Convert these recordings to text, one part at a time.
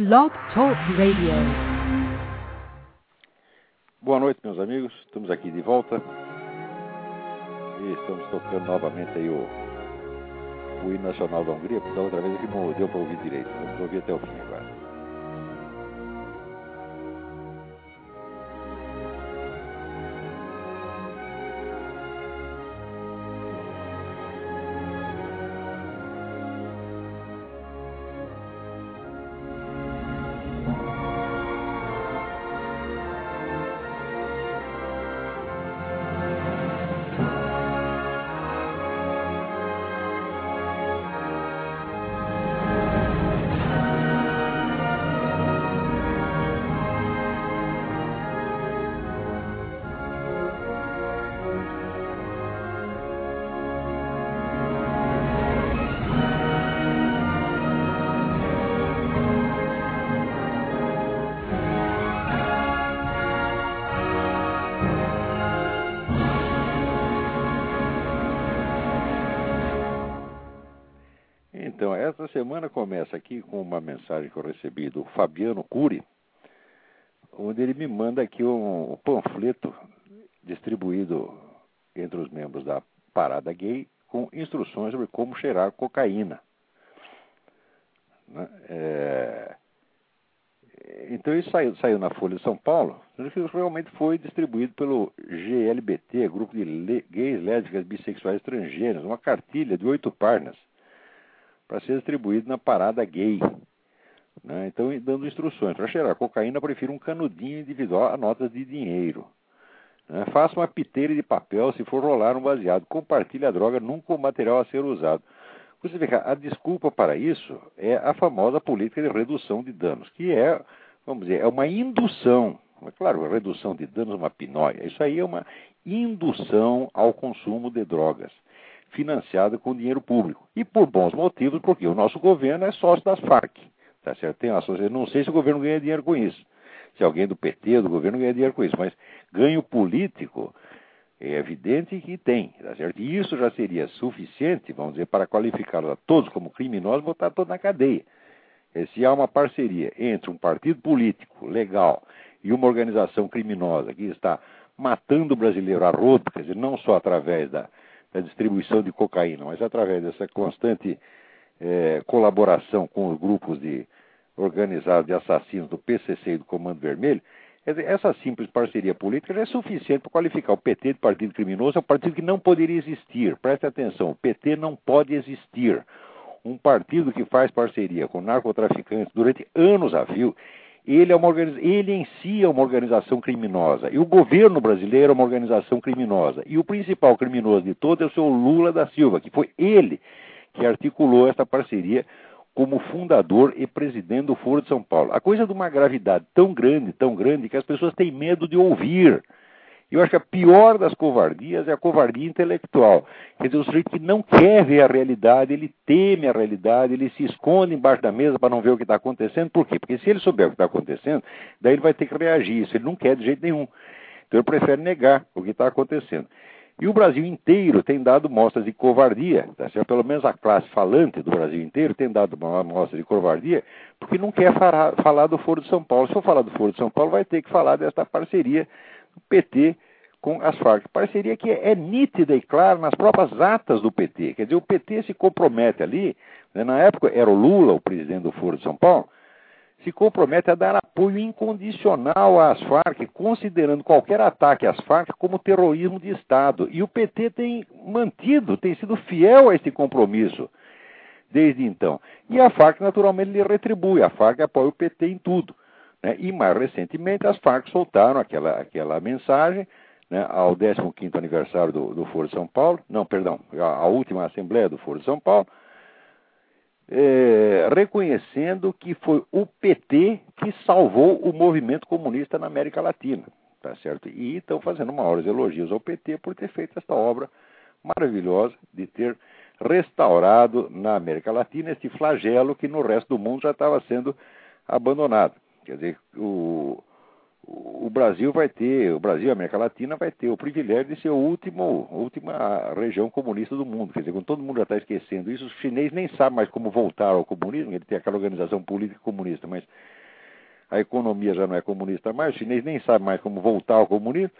Blog Talk Radio. Boa noite, meus amigos. Estamos aqui de volta. E estamos tocando novamente aí o, o hino nacional da Hungria, porque da outra vez aqui não deu para ouvir direito. Vamos ouvir até o fim agora. Começa aqui com uma mensagem que eu recebi do Fabiano Cury, onde ele me manda aqui um, panfleto distribuído entre os membros da Parada Gay com instruções sobre como cheirar cocaína. Né? É... Então isso saiu, saiu, na Folha de São Paulo, que realmente foi distribuído pelo GLBT, Grupo de. Gays, Lésbicas, Bissexuais Estrangeiras, uma cartilha de oito páginas para ser distribuído na parada gay. Né? Então, dando instruções. Para cheirar cocaína, prefiro um canudinho individual a notas de dinheiro. Né? Faça uma piteira de papel se for rolar um baseado. Compartilhe a droga nunca o material a ser usado. Você vê a desculpa para isso é a famosa política de redução de danos, que é, vamos dizer, é uma indução. É claro, a redução de danos é uma pinóia. Isso aí é uma indução ao consumo de drogas financiada com dinheiro público. E por bons motivos, porque o nosso governo é sócio das Farc. Tá certo? Tem não sei se o governo ganha dinheiro com isso. Se alguém do PT, do governo, ganha dinheiro com isso. Mas ganho político é evidente que tem. Tá certo? E isso já seria suficiente, vamos dizer, para qualificá-los a todos como criminosos botar todos na cadeia. E se há uma parceria entre um partido político legal e uma organização criminosa que está matando o brasileiro a rodo, quer dizer, não só através da, da distribuição de cocaína, mas através dessa constante é, colaboração com os grupos de organizados de assassinos do PCC e do Comando Vermelho, essa simples parceria política já é suficiente para qualificar o PT de partido criminoso, é um partido que não poderia existir. Preste atenção, o PT não pode existir. Um partido que faz parceria com narcotraficantes durante anos a fio ele, é uma ele em si é uma organização criminosa. E o governo brasileiro é uma organização criminosa. E o principal criminoso de todos é o seu Lula da Silva, que foi ele que articulou esta parceria como fundador e presidente do Foro de São Paulo. A coisa é de uma gravidade tão grande, tão grande, que as pessoas têm medo de ouvir. Eu acho que a pior das covardias é a covardia intelectual. Quer dizer, o sujeito que não quer ver a realidade, ele teme a realidade, ele se esconde embaixo da mesa para não ver o que está acontecendo. Por quê? Porque se ele souber o que está acontecendo, daí ele vai ter que reagir. Isso ele não quer de jeito nenhum. Então ele prefere negar o que está acontecendo. E o Brasil inteiro tem dado mostras de covardia, tá certo? pelo menos a classe falante do Brasil inteiro tem dado uma mostra de covardia, porque não quer falar, falar do Foro de São Paulo. Se for falar do Foro de São Paulo, vai ter que falar desta parceria do PT com as Farc. Parceria que é, nítida e clara nas próprias atas do PT. Quer dizer, o PT se compromete ali, né, na época era o Lula o presidente do Foro de São Paulo, se compromete a dar apoio incondicional às Farc, considerando qualquer ataque às Farc como terrorismo de Estado. E o PT tem mantido, tem sido fiel a esse compromisso desde então. E a Farc, naturalmente, lhe retribui. A Farc apoia o PT em tudo. Né? E mais recentemente, as Farc soltaram aquela, aquela mensagem né, ao 15º aniversário do, do, Foro São Paulo, não, perdão, a, a última Assembleia do Foro São Paulo, é, reconhecendo que foi o PT que salvou o movimento comunista na América Latina, tá certo? E estão fazendo maiores elogios ao PT por ter feito esta obra maravilhosa de ter restaurado na América Latina este flagelo que no resto do mundo já estava sendo abandonado. Quer dizer, o, o Brasil vai ter, o Brasil a América Latina vai ter o privilégio de ser o último, a última região comunista do mundo. Quer dizer, quando todo mundo já está esquecendo isso, os chineses nem sabem mais como voltar ao comunismo, ele tem aquela organização política comunista, mas a economia já não é comunista mais, os chineses nem sabem mais como voltar ao comunismo.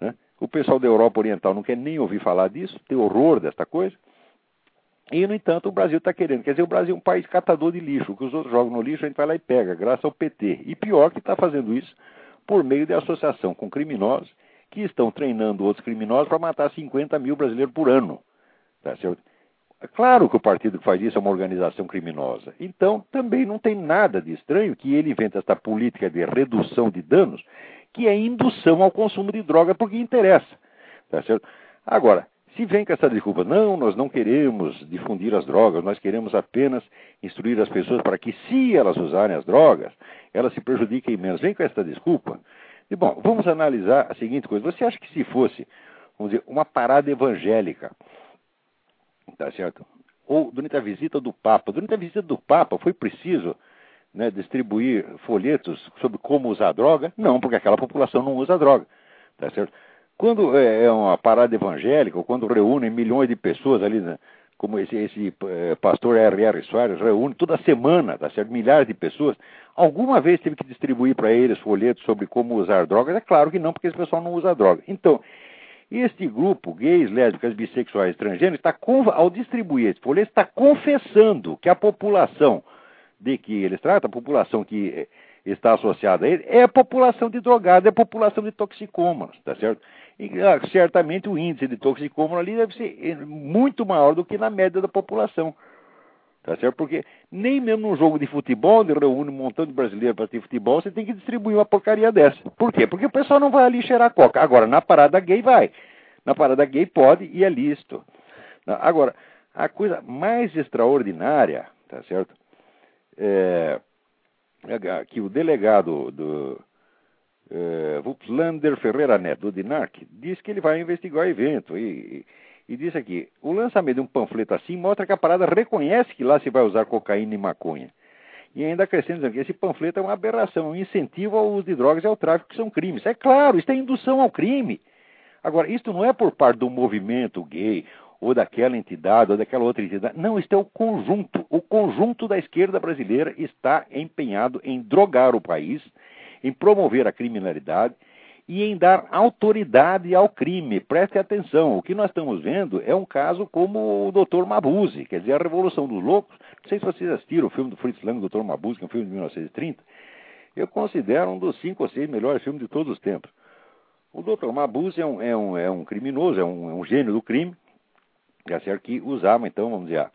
Né? O pessoal da Europa Oriental não quer nem ouvir falar disso, tem horror desta coisa. E, no entanto, o Brasil está querendo. Quer dizer, o Brasil é um país catador de lixo. O que os outros jogam no lixo, a gente vai lá e pega, graças ao PT. E pior que está fazendo isso por meio de associação com criminosos que estão treinando outros criminosos para matar 50 mil brasileiros por ano. Tá certo? É claro que o partido que faz isso é uma organização criminosa. Então, também não tem nada de estranho que ele invente essa política de redução de danos, que é indução ao consumo de droga porque interessa. Tá certo? Agora, se vem com essa desculpa, não, nós não queremos difundir as drogas, nós queremos apenas instruir as pessoas para que, se elas usarem as drogas, elas se prejudiquem menos. Vem com essa desculpa. E, bom, vamos analisar a seguinte coisa. Você acha que se fosse, vamos dizer, uma parada evangélica, tá certo? Ou durante a visita do Papa, durante a visita do Papa foi preciso né, distribuir folhetos sobre como usar droga? Não, porque aquela população não usa droga, tá certo? Quando é, é uma parada evangélica, ou quando reúnem milhões de pessoas ali, né, como esse, esse é, pastor R.R. Soares reúne toda semana, tá certo? milhares de pessoas, alguma vez teve que distribuir para eles folhetos sobre como usar drogas? É claro que não, porque esse pessoal não usa droga. Então, este grupo, gays, lésbicas, bissexuais, transgêneros, está, ao distribuir esse folheto, está confessando que a população de que eles tratam, a população que é, está associada a ele, é a população de drogados, é a população de toxicômanos, tá certo? E ah, certamente o índice de toxicômano ali deve ser eh, muito maior do que na média da população. Tá certo? Porque nem mesmo num jogo de futebol, onde reúne um montão de brasileiros para ter futebol, você tem que distribuir uma porcaria dessa. Por quê? Porque o pessoal não vai ali cheirar coca. Agora, na parada gay vai. Na parada gay pode e é lícito. Agora, a coisa mais extraordinária, tá certo? É que o delegado do, Wuxlander Ferreira Neto, do DINARC, diz que ele vai investigar o evento. E, e diz aqui: o lançamento de um panfleto assim mostra que a parada reconhece que lá se vai usar cocaína e maconha. E ainda acrescenta que esse panfleto é uma aberração, um incentivo ao uso de drogas e ao tráfico, que são crimes. É claro, isso é indução ao crime. Agora, isso não é por parte do movimento gay, ou daquela entidade, ou daquela outra entidade. Não, isso é o conjunto. O conjunto da esquerda brasileira está empenhado em drogar o país em promover a criminalidade e em dar autoridade ao crime. Preste atenção, o que nós estamos vendo é um caso como o Dr. Mabuse, quer dizer, a Revolução dos Loucos. Não sei se vocês assistiram o filme do Fritz Lang, Dr. Mabuse, que é um filme de 1930. Eu considero um dos cinco ou seis melhores filmes de todos os tempos. O Dr. Mabuse é um, é um, é um criminoso, é um, é um gênio do crime, certo que usava, então, vamos dizer,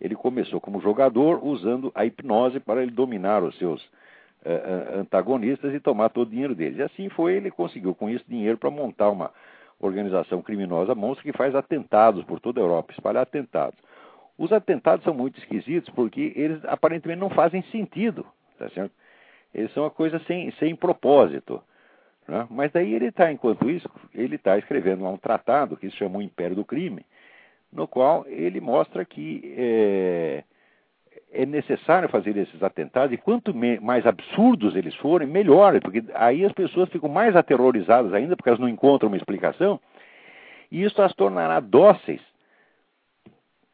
ele começou como jogador usando a hipnose para ele dominar os seus uh, antagonistas e tomar todo o dinheiro deles. E assim foi, ele conseguiu com isso dinheiro para montar uma organização criminosa monstra que faz atentados por toda a Europa, espalhar atentados. Os atentados são muito esquisitos porque eles aparentemente não fazem sentido, tá certo? Eles são uma coisa sem, sem propósito. Né? Mas daí ele está, enquanto isso, ele está escrevendo um tratado que se chama O Império do Crime, no qual ele mostra que é, é necessário fazer esses atentados e quanto mais absurdos eles forem, melhor, porque aí as pessoas ficam mais aterrorizadas ainda, porque elas não encontram uma explicação, e isso as tornará dóceis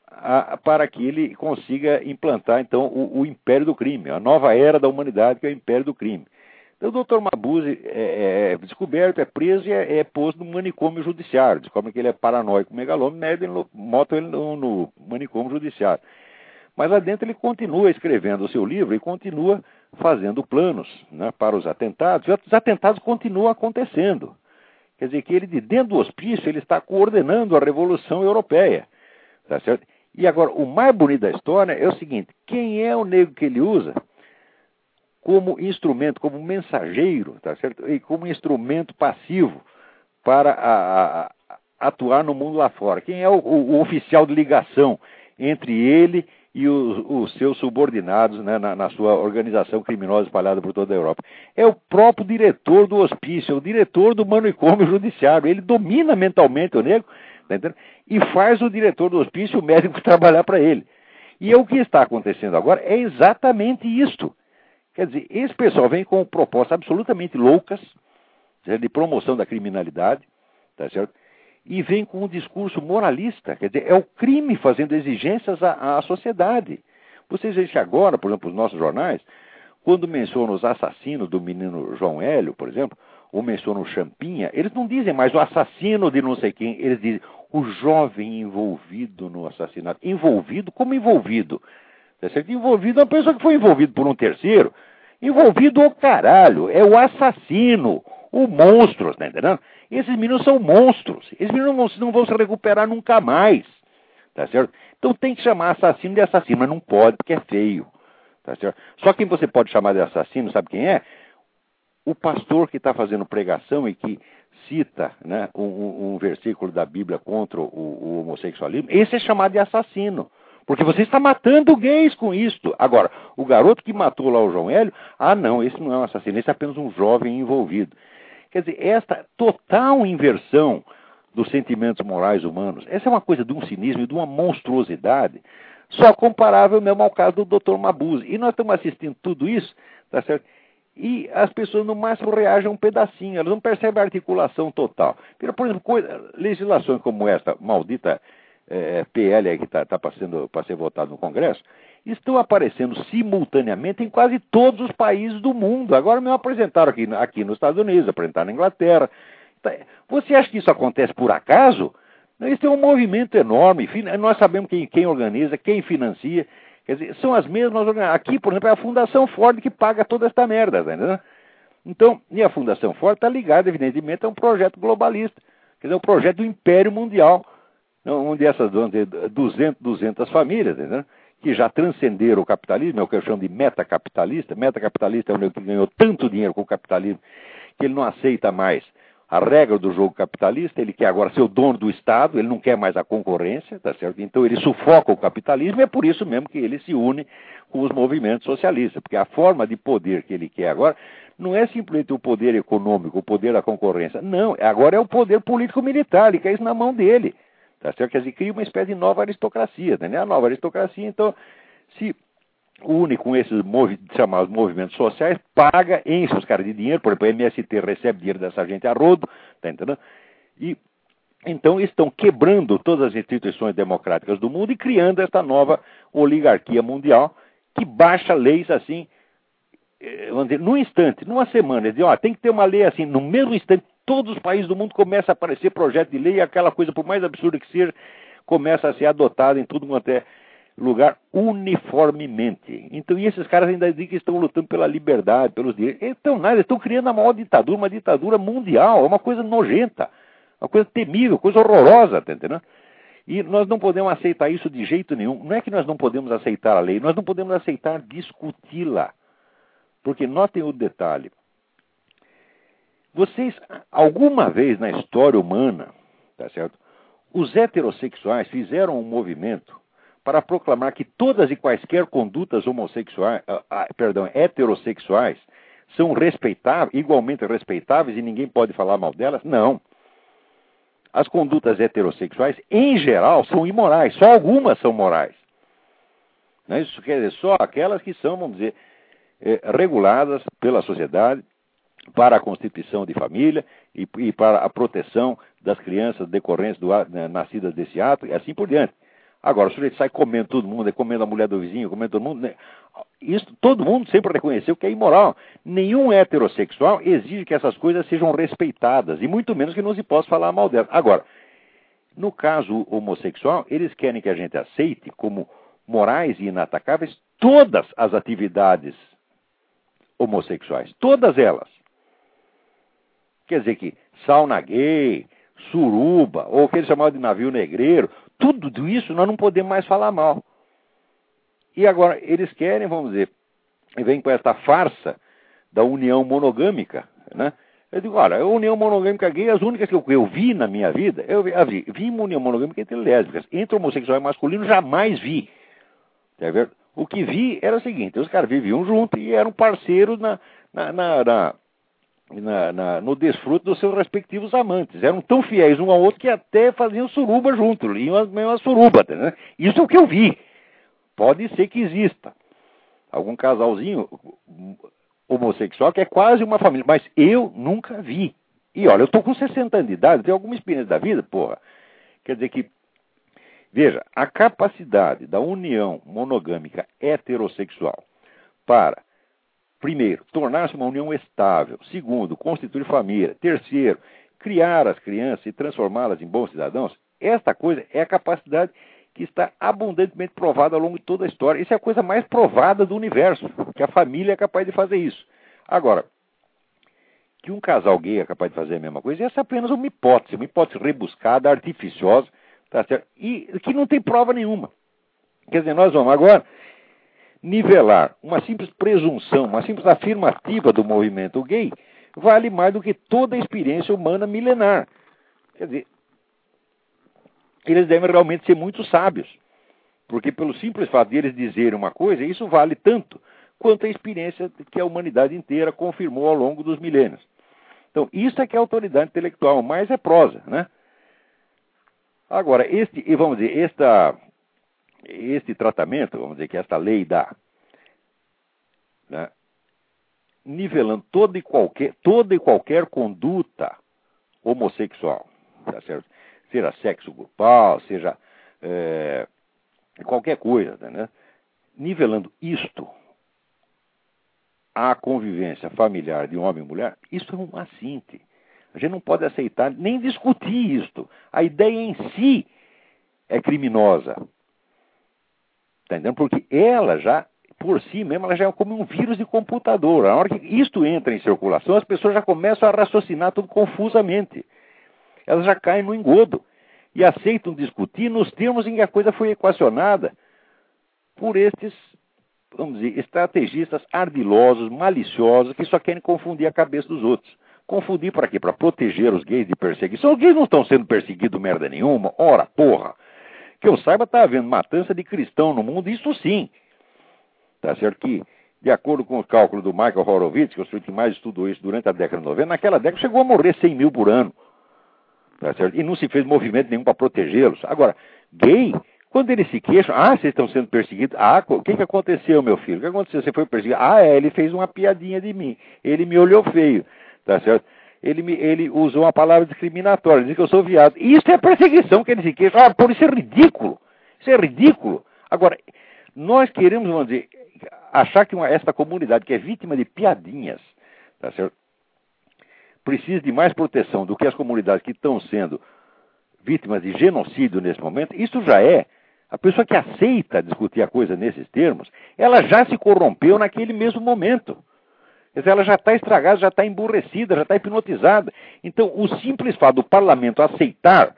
a, para que ele consiga implantar, então, o, o, império do crime, a nova era da humanidade, que é o império do crime. O doutor Mabuse é, é, descoberto, é preso e é, é posto no manicômio judiciário. Descobre que ele é paranoico megalômano, moto ele no, no manicômio judiciário. Mas lá dentro ele continua escrevendo o seu livro e continua fazendo planos né, para os atentados. E os atentados continuam acontecendo. Quer dizer que ele, de dentro do hospício, ele está coordenando a Revolução Europeia. Tá certo? E agora, o mais bonito da história é o seguinte: quem é o negro que ele usa como instrumento, como mensageiro, tá certo? E como instrumento passivo para a, a, atuar no mundo lá fora? Quem é o, o, oficial de ligação entre ele e os, os seus subordinados né, na, na, sua organização criminosa espalhada por toda a Europa. É o próprio diretor do hospício, é o diretor do manicômio judiciário. Ele domina mentalmente o negro tá e faz o diretor do hospício, o médico, trabalhar para ele. E é o que está acontecendo agora é exatamente isto. Quer dizer, esse pessoal vem com propostas absolutamente loucas, de promoção da criminalidade, tá certo? E vem com um discurso moralista, quer dizer, é o crime fazendo exigências à, à sociedade. Vocês veem que agora, por exemplo, os nossos jornais, quando mencionam os assassinos do menino João Hélio, por exemplo, ou mencionam o Champinha, eles não dizem mais o assassino de não sei quem, eles dizem o jovem envolvido no assassinato. Envolvido? Como envolvido? Certo? Envolvido é uma pessoa que foi envolvida por um terceiro. Envolvido o caralho, é o assassino, o monstro, tá entendendo? Esses meninos são monstros. Esses meninos não, não vão se recuperar nunca mais. Tá certo? Então tem que chamar assassino de assassino, mas não pode porque é feio. Tá certo? Só quem você pode chamar de assassino, sabe quem é? O pastor que está fazendo pregação e que cita né, um, um, versículo da Bíblia contra o, o, homossexualismo, esse é chamado de assassino. Porque você está matando gays com isto. Agora, o garoto que matou lá o João Hélio, ah, não, esse não é um assassino, esse é apenas um jovem envolvido. Quer dizer, esta total inversão dos sentimentos morais humanos, essa é uma coisa de um cinismo e de uma monstruosidade, só comparável mesmo ao caso do Dr. Mabuse. E nós estamos assistindo tudo isso, tá certo? e as pessoas no máximo reagem um pedacinho, elas não percebem a articulação total. Por exemplo, coisa, legislações como esta maldita é, PL que está tá para ser votado no Congresso, estão aparecendo simultaneamente em quase todos os países do mundo. Agora me apresentaram aqui, aqui nos Estados Unidos, apresentaram na Inglaterra. Tá, você acha que isso acontece por acaso? Isso é um movimento enorme. Nós sabemos quem, quem organiza, quem financia. Quer dizer, são as mesmas Aqui, por exemplo, é a Fundação Ford que paga toda esta merda, tá? Então, e a Fundação Ford está ligada, evidentemente, a um projeto globalista, quer dizer, um projeto do Império Mundial, onde essas 200, 200 famílias, entendeu? que já transcenderam o capitalismo, é o que eu chamo de metacapitalista. Metacapitalista é um que ganhou tanto dinheiro com o capitalismo que ele não aceita mais a regra do jogo capitalista, ele quer agora ser o dono do Estado, ele não quer mais a concorrência, tá certo? Então ele sufoca o capitalismo e é por isso mesmo que ele se une com os movimentos socialistas, porque a forma de poder que ele quer agora não é simplesmente o poder econômico, o poder da concorrência, não, agora é o poder político-militar, ele quer isso na mão dele, tá certo? Quer dizer, cria uma espécie de nova aristocracia, né? A nova aristocracia, então, se une com esses movi chamados movimentos sociais, paga, enche os caras de dinheiro, por exemplo, o MST recebe dinheiro dessa gente a rodo, tá entendendo? E então estão quebrando todas as instituições democráticas do mundo e criando esta nova oligarquia mundial que baixa leis assim, eh, vamos dizer, num instante, numa semana. Eles dizem, ó, tem que ter uma lei assim, no mesmo instante, todos os países do mundo começam a aparecer projeto de lei e aquela coisa, por mais absurda que seja, começa a ser adotada em tudo quanto é lugar uniformemente. Então, e esses caras ainda dizem que estão lutando pela liberdade, pelos direitos. Então, nada, estão criando a maior ditadura, uma ditadura mundial, é uma coisa nojenta, uma coisa temível, coisa horrorosa, tá? E nós não podemos aceitar isso de jeito nenhum. Não é que nós não podemos aceitar a lei, nós não podemos aceitar discuti-la. Porque notem o detalhe. Vocês, alguma vez na história humana, tá certo? Os heterossexuais fizeram um movimento para proclamar que todas e quaisquer condutas homossexuais, ah, ah, perdão, heterossexuais são respeitáveis, igualmente respeitáveis e ninguém pode falar mal delas? Não. As condutas heterossexuais, em geral, são imorais, só algumas são morais. É isso quer dizer só aquelas que são, vamos dizer, eh, reguladas pela sociedade para a constituição de família e, e, para a proteção das crianças decorrentes do, nascidas desse ato e assim por diante. Agora, o sujeito sai comendo todo mundo, é comendo a mulher do vizinho, comendo todo mundo. Né? Isso todo mundo sempre reconheceu que é imoral. Nenhum heterossexual exige que essas coisas sejam respeitadas, e muito menos que não se possa falar mal delas. Agora, no caso homossexual, eles querem que a gente aceite como morais e inatacáveis todas as atividades homossexuais. Todas elas. Quer dizer que sauna gay, suruba, ou o que eles chamavam de navio negreiro, tudo isso nós não podemos mais falar mal. E agora, eles querem, vamos dizer, e vem com essa farsa da união monogâmica, né? Eu digo, olha, a união monogâmica gay, as únicas que eu, eu vi na minha vida, eu vi, vi, vi uma união monogâmica entre lésbicas. Entre homossexual e masculino, jamais vi. Tá o que vi era o seguinte, os caras viviam juntos e eram parceiros na, na, na, na na, na, no desfruto dos seus respectivos amantes. Eram tão fiéis um ao outro que até faziam suruba junto, iam as mesmas surubas. Né? Isso é o que eu vi. Pode ser que exista algum casalzinho homossexual que é quase uma família, mas eu nunca vi. E olha, eu estou com 60 anos de idade, tenho alguma experiência da vida, porra. Quer dizer que, veja, a capacidade da união monogâmica heterossexual para, primeiro, tornar-se uma união estável, segundo, constituir família, terceiro, criar as crianças e transformá-las em bons cidadãos, esta coisa é a capacidade que está abundantemente provada ao longo de toda a história. Isso é a coisa mais provada do universo, que a família é capaz de fazer isso. Agora, que um casal gay é capaz de fazer a mesma coisa, essa é apenas uma hipótese, uma hipótese rebuscada, artificiosa, tá certo? e que não tem prova nenhuma. Quer dizer, nós vamos agora nivelar uma simples presunção, uma simples afirmativa do movimento gay, vale mais do que toda a experiência humana milenar. Quer dizer, eles devem realmente ser muito sábios, porque pelo simples fato de eles dizerem uma coisa, isso vale tanto quanto a experiência que a humanidade inteira confirmou ao longo dos milênios. Então, isso é que é autoridade intelectual, mais é prosa, né? Agora, este, vamos dizer, esta, este tratamento, vamos dizer que esta lei dá, né, nivelando toda e qualquer, toda e qualquer conduta homossexual, tá certo? Seja sexo grupal, seja é, qualquer coisa, né? Nivelando isto à convivência familiar de homem e mulher, isso é um assinte. A gente não pode aceitar nem discutir isto. A ideia em si é criminosa. Está entendendo? Porque ela já, por si mesma, ela já é como um vírus de computador. A hora que isto entra em circulação, as pessoas já começam a raciocinar tudo confusamente. Elas já caem no engodo e aceitam discutir nos termos em que a coisa foi equacionada por estes vamos dizer, estrategistas ardilosos, maliciosos, que só querem confundir a cabeça dos outros. Confundir para quê? Para proteger os gays de perseguição. Os gays não estão sendo perseguidos merda nenhuma. Ora, porra. Que eu saiba, está havendo matança de cristão no mundo, isso sim. Tá certo que, de acordo com o cálculo do Michael Horowitz, que é o sujeito que mais estudou isso durante a década de 90, naquela década chegou a morrer 100 mil por ano. Tá certo? E não se fez movimento nenhum para protegê-los. Agora, gay quando eles se queixam, ah, vocês estão sendo perseguidos. Ah, o que, que aconteceu, meu filho? O que aconteceu? Você foi perseguido? Ah, é, ele fez uma piadinha de mim. Ele me olhou feio, tá certo? Ele, ele usou uma palavra discriminatória, disse que eu sou viado. Isso é perseguição que eles se queixam. Ah, por isso é ridículo. Isso é ridículo. Agora, nós queremos, vamos dizer, achar que uma, esta comunidade que é vítima de piadinhas, tá certo? Precisa de mais proteção do que as comunidades que estão sendo vítimas de genocídio nesse momento, isso já é a pessoa que aceita discutir a coisa nesses termos, ela já se corrompeu naquele mesmo momento. Dizer, ela já está estragada, já está emburrecida, já está hipnotizada. Então, o simples fato do parlamento aceitar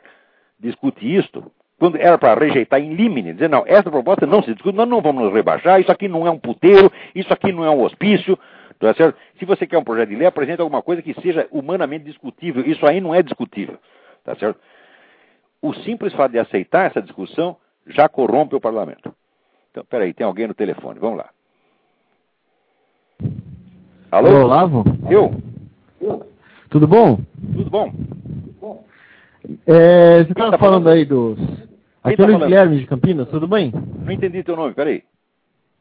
discutir isto, quando era para rejeitar em limine, dizer, não, essa proposta não se discute, nós não vamos nos rebaixar, isso aqui não é um puteiro, isso aqui não é um hospício, tá certo? Se você quer um projeto de lei, apresente alguma coisa que seja humanamente discutível, isso aí não é discutível, tá certo? O simples fato de aceitar essa discussão já corrompe o parlamento. Então, peraí, tem alguém no telefone, vamos lá. Alô? Alô, Olavo? Eu? Tudo bom? Tudo bom. É, você estava tá falando, falando aí dos... Aqui é o tá Luiz falando? Guilherme de Campinas, tudo bem? Não entendi teu nome, peraí.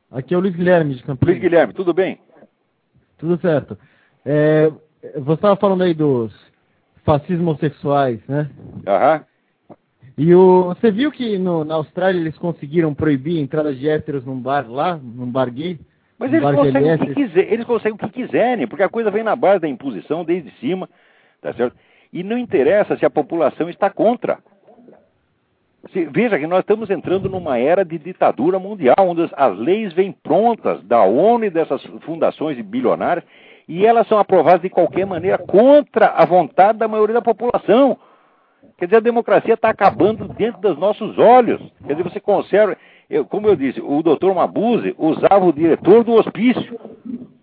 Aqui é o Luiz Guilherme de Campinas. Luiz Guilherme, tudo bem? Tudo certo. É, você estava falando aí dos fascismos sexuais, né? Aham. E o, você viu que no, na Austrália eles conseguiram proibir a entrada de héteros num bar lá, num bar gay? Mas eles conseguem, o que quiser, eles conseguem o que quiserem, porque a coisa vem na base da imposição desde cima, tá certo? E não interessa se a população está contra. Se, veja que nós estamos entrando numa era de ditadura mundial, onde as leis vêm prontas da ONU e dessas fundações bilionárias, e elas são aprovadas de qualquer maneira contra a vontade da maioria da população. Quer dizer, a democracia está acabando dentro dos nossos olhos. Quer dizer, você conserva. Eu, como eu disse, o doutor Mabuse usava o diretor do hospício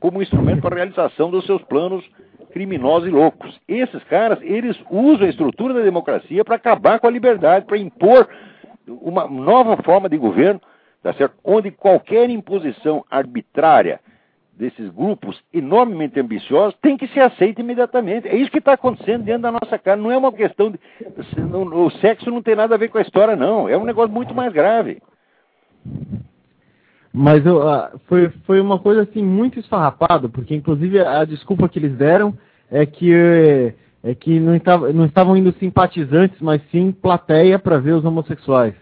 como instrumento para a realização dos seus planos criminosos e loucos. Esses caras, eles usam a estrutura da democracia para acabar com a liberdade, para impor uma nova forma de governo, tá certo? onde qualquer imposição arbitrária desses grupos enormemente ambiciosos tem que ser aceita imediatamente. É isso que está acontecendo dentro da nossa cara. Não é uma questão de. O sexo não tem nada a ver com a história, não. É um negócio muito mais grave. Mas uh, foi, foi uma coisa assim muito esfarrapada, porque inclusive a desculpa que eles deram é que é que não, estava, não estavam indo simpatizantes, mas sim plateia para ver os homossexuais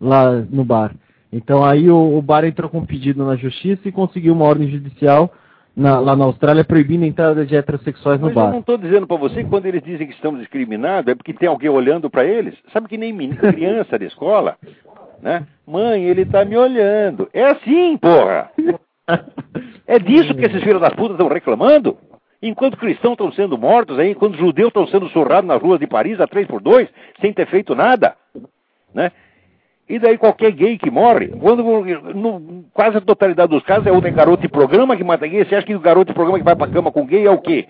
lá no bar. Então aí o, o, bar entrou com um pedido na justiça e conseguiu uma ordem judicial na, lá na Austrália proibindo a entrada de heterossexuais no Mas bar. eu não estou dizendo para você que quando eles dizem que estamos discriminados é porque tem alguém olhando para eles. Sabe que nem criança de escola, né? Mãe, ele está me olhando. É assim, porra. É disso que esses filhos das putas estão reclamando. Enquanto cristãos estão sendo mortos aí, enquanto judeus estão sendo surrados nas ruas de Paris a três por dois, sem ter feito nada, né? E daí qualquer gay que morre, quando no, quase a totalidade dos casos é outro garoto de programa que mata gay, você acha que o garoto de programa que vai pra cama com gay é o quê?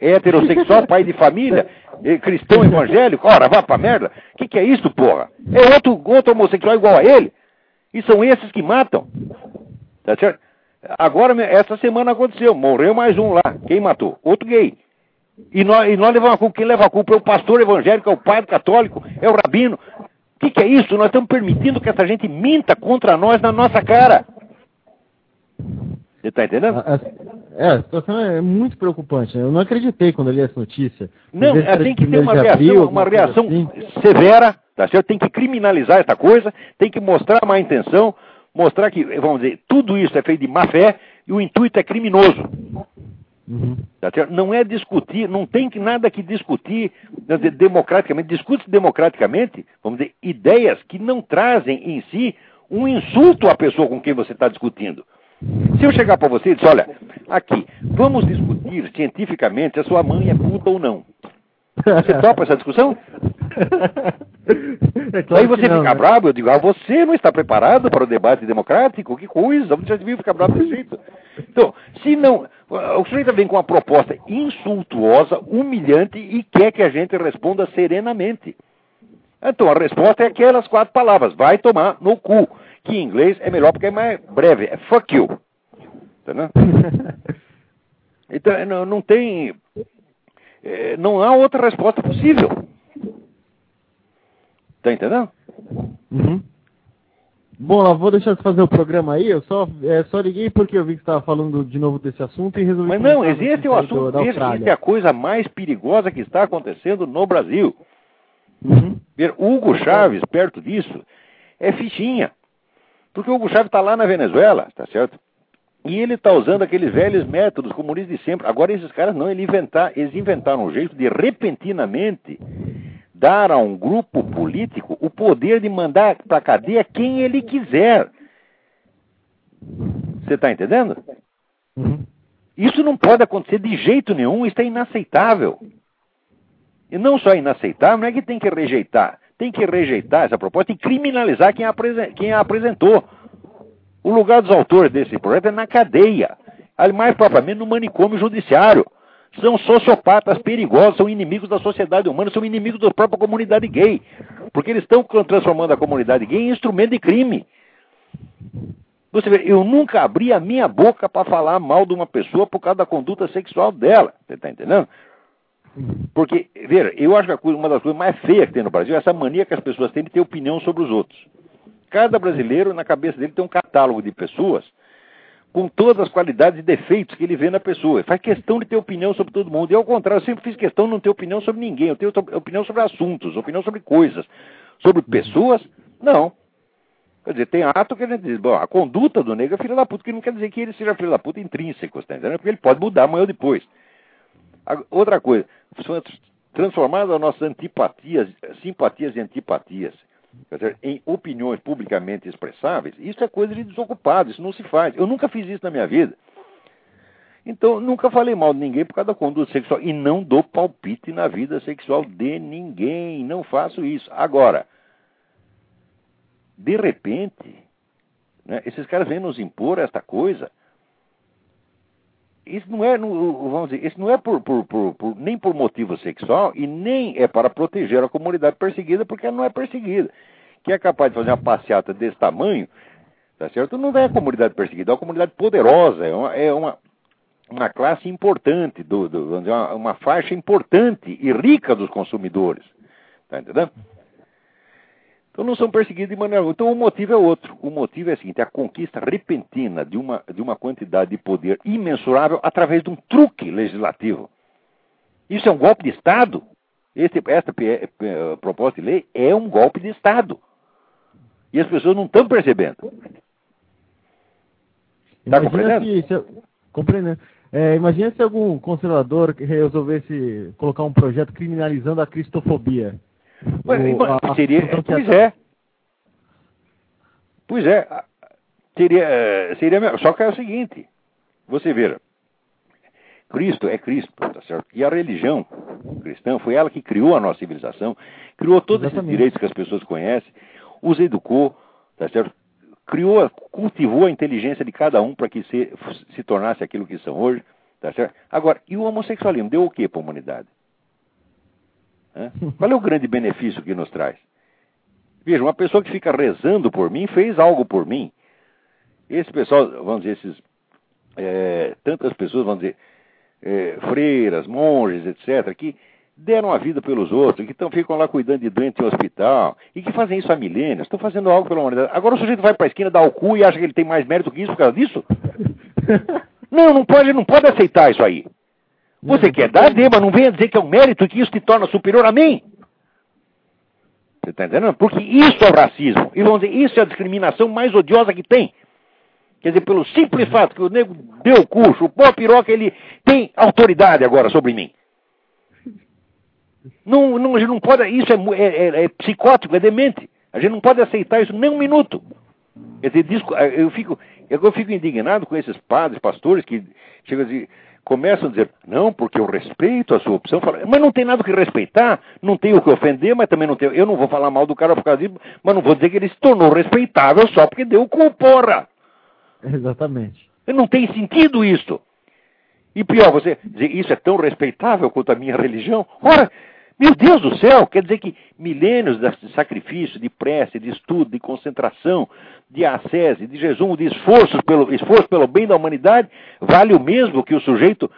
É heterossexual, pai de família, cristão evangélico, ora, vá pra merda. O que, que é isso, porra? É outro, outro homossexual igual a ele. E são esses que matam. Tá certo? Agora, essa semana aconteceu, morreu mais um lá. Quem matou? Outro gay. E nós, e nós levamos a culpa, quem leva a culpa é o pastor evangélico, é o padre católico, é o rabino. O que, que, é isso? Nós estamos permitindo que essa gente minta contra nós na nossa cara. Você está entendendo? É, a situação é muito preocupante. Eu não acreditei quando eu li essa notícia. Não, tem que ter uma reação, abril, uma reação assim. severa, tá certo? Tem que criminalizar essa coisa, tem que mostrar má intenção, mostrar que, vamos dizer, tudo isso é feito de má fé e o intuito é criminoso. Uhum. Tá não é discutir, não tem nada que discutir dizer, democraticamente. Discute democraticamente, vamos dizer, ideias que não trazem em si um insulto à pessoa com quem você está discutindo. Se eu chegar para você e dizer, olha, aqui, vamos discutir cientificamente se a sua mãe é puta ou não. Você topa essa discussão? É claro Aí você não, fica né? bravo, eu digo, ah, você não está preparado para o debate democrático? Que coisa, você já devia ficar bravo desse jeito. Então, se não. O sujeito vem com uma proposta insultuosa, humilhante e quer que a gente responda serenamente. Então, a resposta é aquelas quatro palavras: vai tomar no cu. Que em inglês é melhor porque é mais breve, é fuck you. Entendeu? Então, não, não tem. É, não há outra resposta possível. Tá entendendo? Uhum. Bom, lá vou deixar de fazer o programa aí. Eu só, é, só liguei porque eu vi que estava falando de novo desse assunto e resolvi. Mas não, existe o assunto desse, é a coisa mais perigosa que está acontecendo no Brasil. Uhum. Ver Hugo Chaves perto disso é fichinha. Porque o Hugo Chaves está lá na Venezuela, tá certo? E ele está usando aqueles velhos métodos comunistas de sempre. Agora esses caras não, eles, inventar, eles inventaram um jeito de repentinamente dar a um grupo político o poder de mandar para a cadeia quem ele quiser. Você está entendendo? Uhum. Isso não pode acontecer de jeito nenhum, isso é inaceitável. E não só inaceitável, não é que tem que rejeitar. Tem que rejeitar essa proposta e criminalizar quem quem a apresentou. O lugar dos autores desse projeto é na cadeia. Mais propriamente no manicômio judiciário são sociopatas perigosos, são inimigos da sociedade humana, são inimigos da própria comunidade gay. Porque eles estão transformando a comunidade gay em instrumento de crime. Você vê, eu nunca abri a minha boca para falar mal de uma pessoa por causa da conduta sexual dela. Você está entendendo? Porque, veja, eu acho que uma das coisas mais feias que tem no Brasil é essa mania que as pessoas têm de ter opinião sobre os outros. Cada brasileiro, na cabeça dele, tem um catálogo de pessoas com todas as qualidades e defeitos que ele vê na pessoa. Faz questão de ter opinião sobre todo mundo. E ao contrário, eu sempre fiz questão de não ter opinião sobre ninguém. Eu tenho opinião sobre assuntos, opinião sobre coisas. Sobre pessoas, não. Quer dizer, tem ato que a gente diz, bom, a conduta do negro é filho da puta, que não quer dizer que ele seja filho da puta intrínseco, tá entendendo? Porque ele pode mudar amanhã ou depois. Outra coisa, transformar as nossas antipatias, simpatias e antipatias dizer, em opiniões publicamente expressáveis, isso é coisa de desocupado, isso não se faz. Eu nunca fiz isso na minha vida. Então, nunca falei mal de ninguém por causa da conduta sexual. E não dou palpite na vida sexual de ninguém. Não faço isso. Agora, de repente, né, esses caras vêm nos impor esta coisa. Isso não é, vamos dizer, isso não é por, por, por, nem por motivo sexual e nem é para proteger a comunidade perseguida, porque ela não é perseguida que é capaz de fazer uma passeata desse tamanho, tá certo? Não é a comunidade perseguida, é uma comunidade poderosa, é uma, é uma, uma classe importante, do, do, uma, uma faixa importante e rica dos consumidores. Tá entendendo? Então não são perseguidos de maneira alguma. Então o motivo é outro. O motivo é o seguinte: é a conquista repentina de uma, de uma quantidade de poder imensurável através de um truque legislativo. Isso é um golpe de Estado? Essa proposta de lei é um golpe de Estado. E as pessoas não estão percebendo. Está compreendendo? Se, compreendendo. É, imagina se algum conservador resolvesse colocar um projeto criminalizando a cristofobia. Mas, o, a, seria, pois é. Pois é. Seria, eh, seria, só que é o seguinte. Você veja. Cristo é Cristo, tá certo? E a religião cristã foi ela que criou a nossa civilização, criou todos Exatamente. esses direitos que as pessoas conhecem, os educou, tá certo? Criou, cultivou a inteligência de cada um para que se, se tornasse aquilo que são hoje, tá certo? Agora, e o homossexualismo deu o que para a humanidade? Hã? Qual é o grande benefício que nos traz? Veja, uma pessoa que fica rezando por mim fez algo por mim. Esse pessoal, vamos dizer, esses, é, tantas pessoas, vamos dizer, é, freiras, monges, etc., que deram a vida pelos outros, que tão, ficam lá cuidando de doente em hospital, e que fazem isso há milênios, estão fazendo algo pela humanidade. Agora o sujeito vai para a esquina, dá o cu e acha que ele tem mais mérito que isso por causa disso? não, não pode, não pode aceitar isso aí. Você quer dar, dê, mas não venha dizer que é um mérito e que isso te torna superior a mim. Você está entendendo? Porque isso é o racismo. E vamos dizer, isso é a discriminação mais odiosa que tem. Quer dizer, pelo simples fato que o nego deu o curso, o pó piroca, ele tem autoridade agora sobre mim. Não, não, a gente não pode, isso é, é, é, é, psicótico, é demente. A gente não pode aceitar isso nem um minuto. Quer dizer, eu fico, eu fico indignado com esses padres, pastores que chegam a dizer, começam a dizer, não, porque eu respeito a sua opção. Mas não tem nada que respeitar, não tem o que ofender, mas também não tem. Eu não vou falar mal do cara por causa disso, mas não vou dizer que ele se tornou respeitável só porque deu cu, porra. Exatamente. Não tem sentido isso. E pior, você dizer isso é tão respeitável quanto a minha religião? Ora, meu Deus do céu, quer dizer que milênios de sacrifício, de prece, de estudo, de concentração, de ascese, de jejum, de esforço pelo, esforço pelo bem da humanidade, vale o mesmo que o sujeito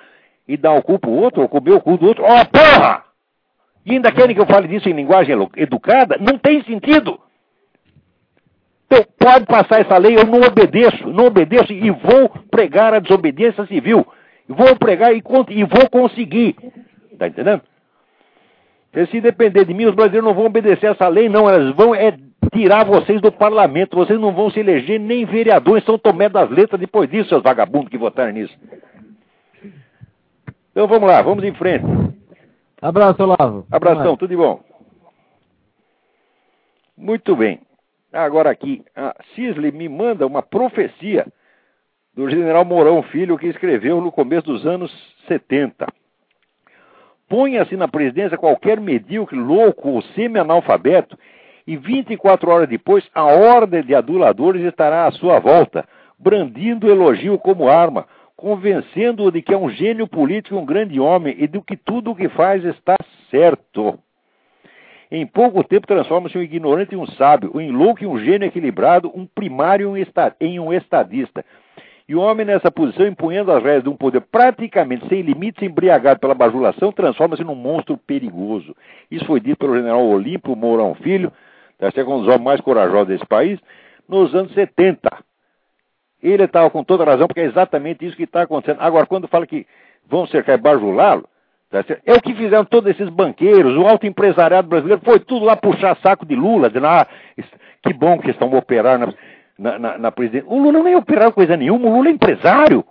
e dar o cu pro outro, ou comer o cu do outro. Ó, oh, porra! E ainda querem que eu fale disso em linguagem educada? Não tem sentido. Então, pode passar essa lei, eu não obedeço, não obedeço e vou pregar a desobediência civil. Vou pregar e, e vou conseguir. Está entendendo? Se depender de mim, os brasileiros não vão obedecer essa lei, não. Elas vão é, tirar vocês do parlamento. Vocês não vão se eleger nem vereador em São Tomé das Letras depois disso, seus vagabundos que votaram nisso. Então vamos lá, vamos em frente. Abraço, Olavo. Abração, tudo de bom. Muito bem. Agora aqui, a Cisley me manda uma profecia do general Mourão Filho que escreveu no começo dos anos 70. Ponha-se na presidência qualquer medíocre, louco ou semi-analfabeto e 24 horas depois a ordem de aduladores estará à sua volta, brandindo o elogio como arma, convencendo-o de que é um gênio político e um grande homem e de que tudo o que faz está certo. Em pouco tempo transforma-se um ignorante em um sábio, um louco em um gênio equilibrado, um primário em um estadista. E o homem nessa posição, empunhando as rédeas de um poder praticamente sem limites, embriagado pela bajulação, transforma-se num monstro perigoso. Isso foi dito pelo general Olímpio Mourão Filho, deve ser um dos homens mais corajosos desse país, nos anos 70. Ele estava com toda razão, porque é exatamente isso que está acontecendo. Agora, quando fala que vão cercar e bajulá-lo, Tá é o que fizeram todos esses banqueiros, o alto empresariado brasileiro, foi tudo lá puxar saco de Lula, dizendo, ah, que bom que estão operando na, na, na presidência. O Lula não é operar coisa nenhuma, o Lula é empresário.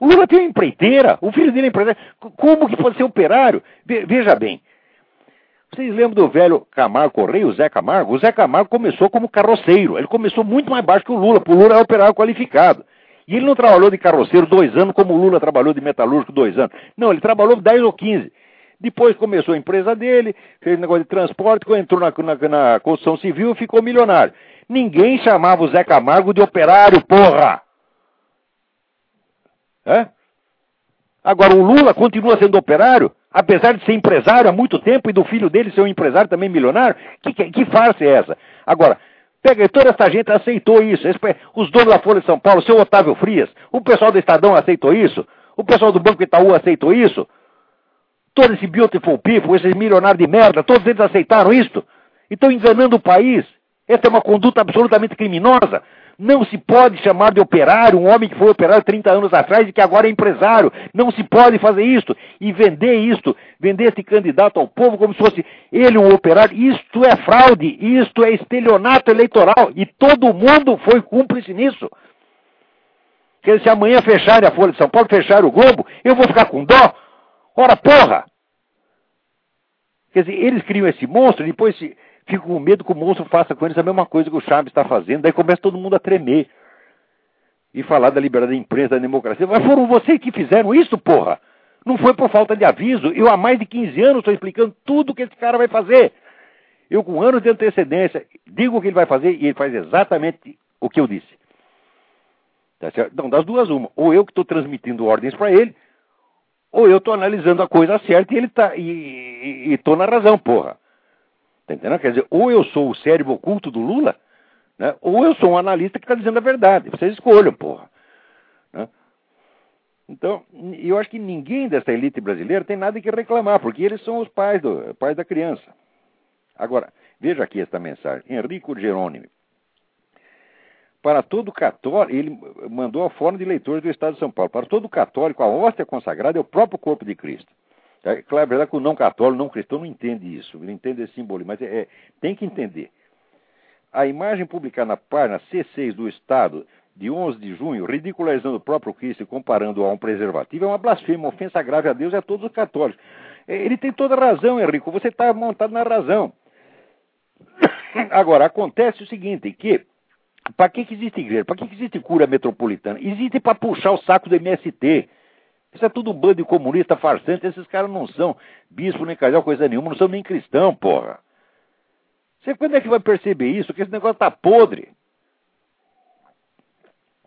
O Lula tem uma empreiteira, o filho dele é empresário. Como que pode ser operário? Veja bem, vocês lembram do velho Camargo Correia, o Zé Camargo? O Zé Camargo começou como carroceiro, ele começou muito mais baixo que o Lula, porque o Lula é operário qualificado. E ele não trabalhou de carroceiro dois anos como o Lula trabalhou de metalúrgico dois anos. Não, ele trabalhou 10 ou 15. Depois começou a empresa dele, fez negócio de transporte, entrou na, na, na construção civil e ficou milionário. Ninguém chamava o Zé Camargo de operário, porra! É? Agora, o Lula continua sendo operário, apesar de ser empresário há muito tempo e do filho dele ser um empresário também milionário. Que, que, que farsa é essa? Agora, Pega, toda essa gente aceitou isso. Os donos da Folha de São Paulo, o seu Otávio Frias, o pessoal do Estadão aceitou isso, o pessoal do Banco Itaú aceitou isso. Todo esse beautiful people, esses milionários de merda, todos eles aceitaram isso. Estão enganando o país. Essa é uma conduta absolutamente criminosa. Não se pode chamar de operário um homem que foi operário 30 anos atrás e que agora é empresário. Não se pode fazer isso e vender isto, vender esse candidato ao povo como se fosse ele um operário. Isto é fraude, isto é estelionato eleitoral e todo mundo foi cúmplice nisso. Quer dizer, se amanhã fecharem a Folha de São Paulo, fecharem o Globo, eu vou ficar com dó? Ora, porra! Quer dizer, eles criam esse monstro depois se Fico com medo que o monstro faça com eles a mesma coisa que o Chaves está fazendo. Daí começa todo mundo a tremer. E falar da liberdade da imprensa, da democracia. Mas foram vocês que fizeram isso, porra! Não foi por falta de aviso. Eu há mais de 15 anos estou explicando tudo que esse cara vai fazer. Eu, com anos de antecedência, digo o que ele vai fazer e ele faz exatamente o que eu disse. Tá certo? Então, das duas, uma. Ou eu que estou transmitindo ordens para ele, ou eu estou analisando a coisa certa e ele tá. E estou na razão, porra. Tá entendendo? Quer dizer, ou eu sou o cérebro oculto do Lula, né, ou eu sou um analista que está dizendo a verdade. Vocês escolham, porra. Né? Então, eu acho que ninguém dessa elite brasileira tem nada que reclamar, porque eles são os pais, do, pais da criança. Agora, veja aqui esta mensagem. Henrico Jerônimo. Para todo católico, ele mandou a forma de leitores do Estado de São Paulo. Para todo católico, a hóstia consagrada é o próprio corpo de Cristo. Claro, é verdade que o não católico, não cristão, não entende isso, não entende esse simbolismo, mas é, é, tem que entender. A imagem publicada na página C6 do Estado, de 11 de junho, ridicularizando o próprio Cristo e comparando a um preservativo, é uma blasfêmia, uma ofensa grave a Deus e a todos os católicos. É, ele tem toda a razão, Henrico, você está montado na razão. Agora, acontece o seguinte, que para que, que existe igreja? Para que, que existe cura metropolitana? Existe para puxar o saco do MST. Isso é tudo um bando de comunista farsante. Esses caras não são bispo nem casal, coisa nenhuma, não são nem cristão, porra. Você quando é que vai perceber isso? Que esse negócio tá podre.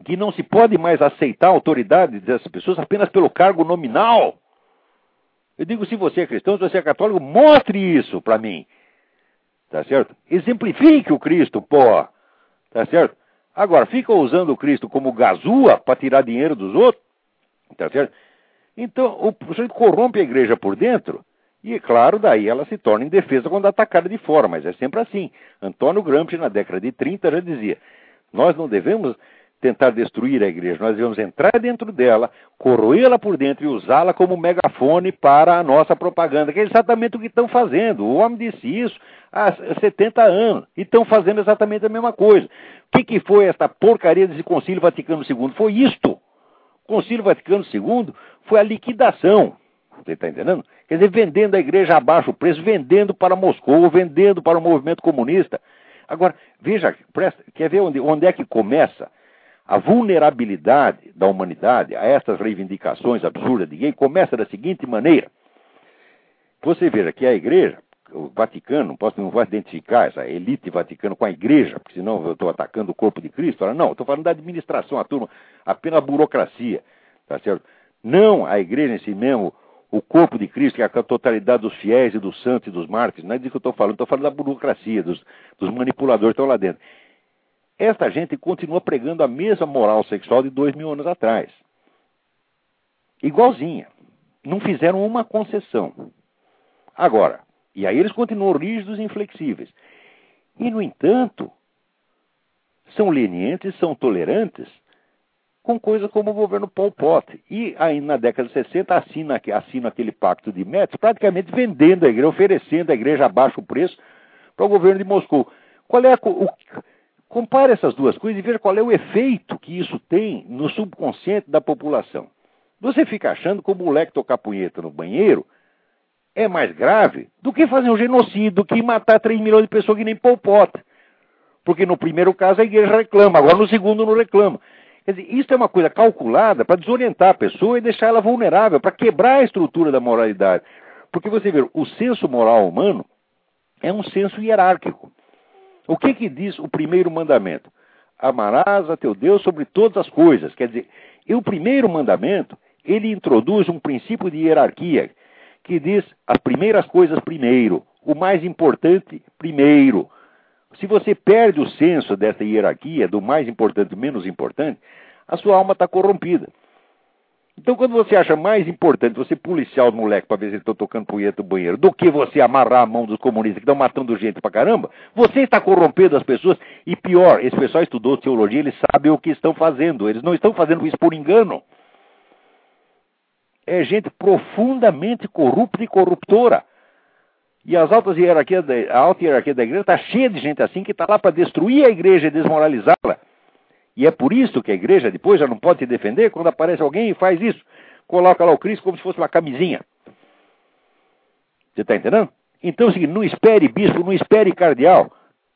Que não se pode mais aceitar a autoridade dessas pessoas apenas pelo cargo nominal. Eu digo, se você é cristão, se você é católico, mostre isso para mim. Tá certo? Exemplifique o Cristo, porra. Tá certo? Agora, fica usando o Cristo como gazua para tirar dinheiro dos outros. Tá certo? Então, o sujeito corrompe a igreja por dentro, e, claro, daí ela se torna indefesa quando atacada de fora, mas é sempre assim. Antônio Gramsci, na década de 30, já dizia: nós não devemos tentar destruir a igreja, nós devemos entrar dentro dela, corroê-la por dentro e usá-la como megafone para a nossa propaganda, que é exatamente o que estão fazendo. O homem disse isso há 70 anos e estão fazendo exatamente a mesma coisa. O que, que foi esta porcaria desse Concílio Vaticano II? Foi isto. Concílio Vaticano II foi a liquidação. Você está entendendo? Quer dizer, vendendo a igreja a baixo preço, vendendo para Moscou, vendendo para o movimento comunista. Agora, veja, presta, quer ver onde, onde é que começa a vulnerabilidade da humanidade a estas reivindicações absurdas de gay? Começa da seguinte maneira. Você veja que a igreja, o Vaticano, não posso não identificar essa elite vaticana com a igreja, porque senão eu estou atacando o corpo de Cristo. Ela, não, estou falando da administração, a turma, apenas a burocracia, tá certo? Não a igreja em si mesmo, o corpo de Cristo, que é a totalidade dos fiéis e dos santos e dos mártires. Não é disso que eu estou falando, estou falando da burocracia, dos, dos manipuladores que estão lá dentro. Esta gente continua pregando a mesma moral sexual de dois mil anos atrás. Igualzinha. Não fizeram uma concessão. Agora, e aí eles continuam rígidos e inflexíveis. E, no entanto, são lenientes, são tolerantes com coisas como o governo Pol Pot. E aí, na década de 60, assina, assina aquele pacto de Metz, praticamente vendendo a igreja, oferecendo a igreja a baixo preço para o governo de Moscou. Qual é a, o, compare essas duas coisas e veja qual é o efeito que isso tem no subconsciente da população. Você fica achando que o moleque tocar punheta no banheiro é mais grave do que fazer um genocídio, do que matar 3 milhões de pessoas que nem Pol Pot. Porque no primeiro caso a igreja reclama, agora no segundo não reclama. Quer dizer, isso é uma coisa calculada para desorientar a pessoa e deixar ela vulnerável, para quebrar a estrutura da moralidade. Porque você vê, o senso moral humano é um senso hierárquico. O que, que diz o primeiro mandamento? Amarás a teu Deus sobre todas as coisas. Quer dizer, e o primeiro mandamento, ele introduz um princípio de hierarquia que diz as primeiras coisas primeiro, o mais importante primeiro. Se você perde o senso dessa hierarquia, do mais importante e menos importante, a sua alma está corrompida. Então, quando você acha mais importante você policiar os moleques para ver se eles estão tocando punheta no banheiro do que você amarrar a mão dos comunistas que estão matando gente pra caramba, você está corrompendo as pessoas. E pior, esse pessoal estudou teologia, eles sabem o que estão fazendo. Eles não estão fazendo isso por engano. É gente profundamente corrupta e corruptora. E as altas hierarquias da, a alta hierarquia da igreja está cheia de gente assim que está lá para destruir a igreja e desmoralizá-la. E é por isso que a igreja depois já não pode se defender quando aparece alguém e faz isso. Coloca lá o Cristo como se fosse uma camisinha. Você está entendendo? Então seguinte, não espere bispo, não espere cardeal,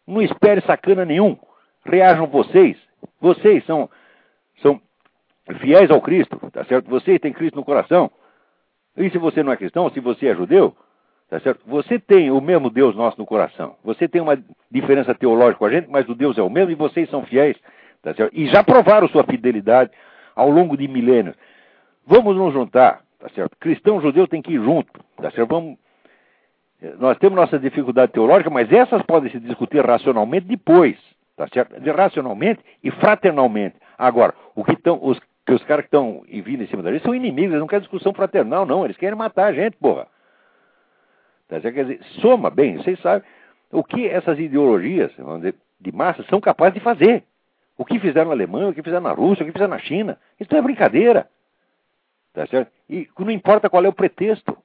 não espere sacana nenhum. Reajam vocês. Vocês são, são fiéis ao Cristo, tá certo? Vocês têm Cristo no coração. E se você não é cristão, se você é judeu, tá certo? Você tem o mesmo Deus nosso no coração. Você tem uma diferença teológica com a gente, mas o Deus é o mesmo e vocês são fiéis Tá certo? E já provaram sua fidelidade ao longo de milênios. Vamos nos juntar, tá certo? Cristão judeu tem que ir junto, tá certo? Vamos... Nós temos nossa dificuldade teológica, mas essas podem se discutir racionalmente depois, tá certo? Racionalmente e fraternalmente. Agora, o que estão, os, que os caras que estão vindo em cima da gente são inimigos, eles não querem discussão fraternal, não, eles querem matar a gente, porra. Tá certo? Quer dizer, soma bem, vocês sabem o que essas ideologias dizer, de massa são capazes de fazer. O que fizeram na Alemanha, o que fizeram na Rússia, o que fizeram na China. Isso é brincadeira. Tá certo? E não importa qual é o pretexto.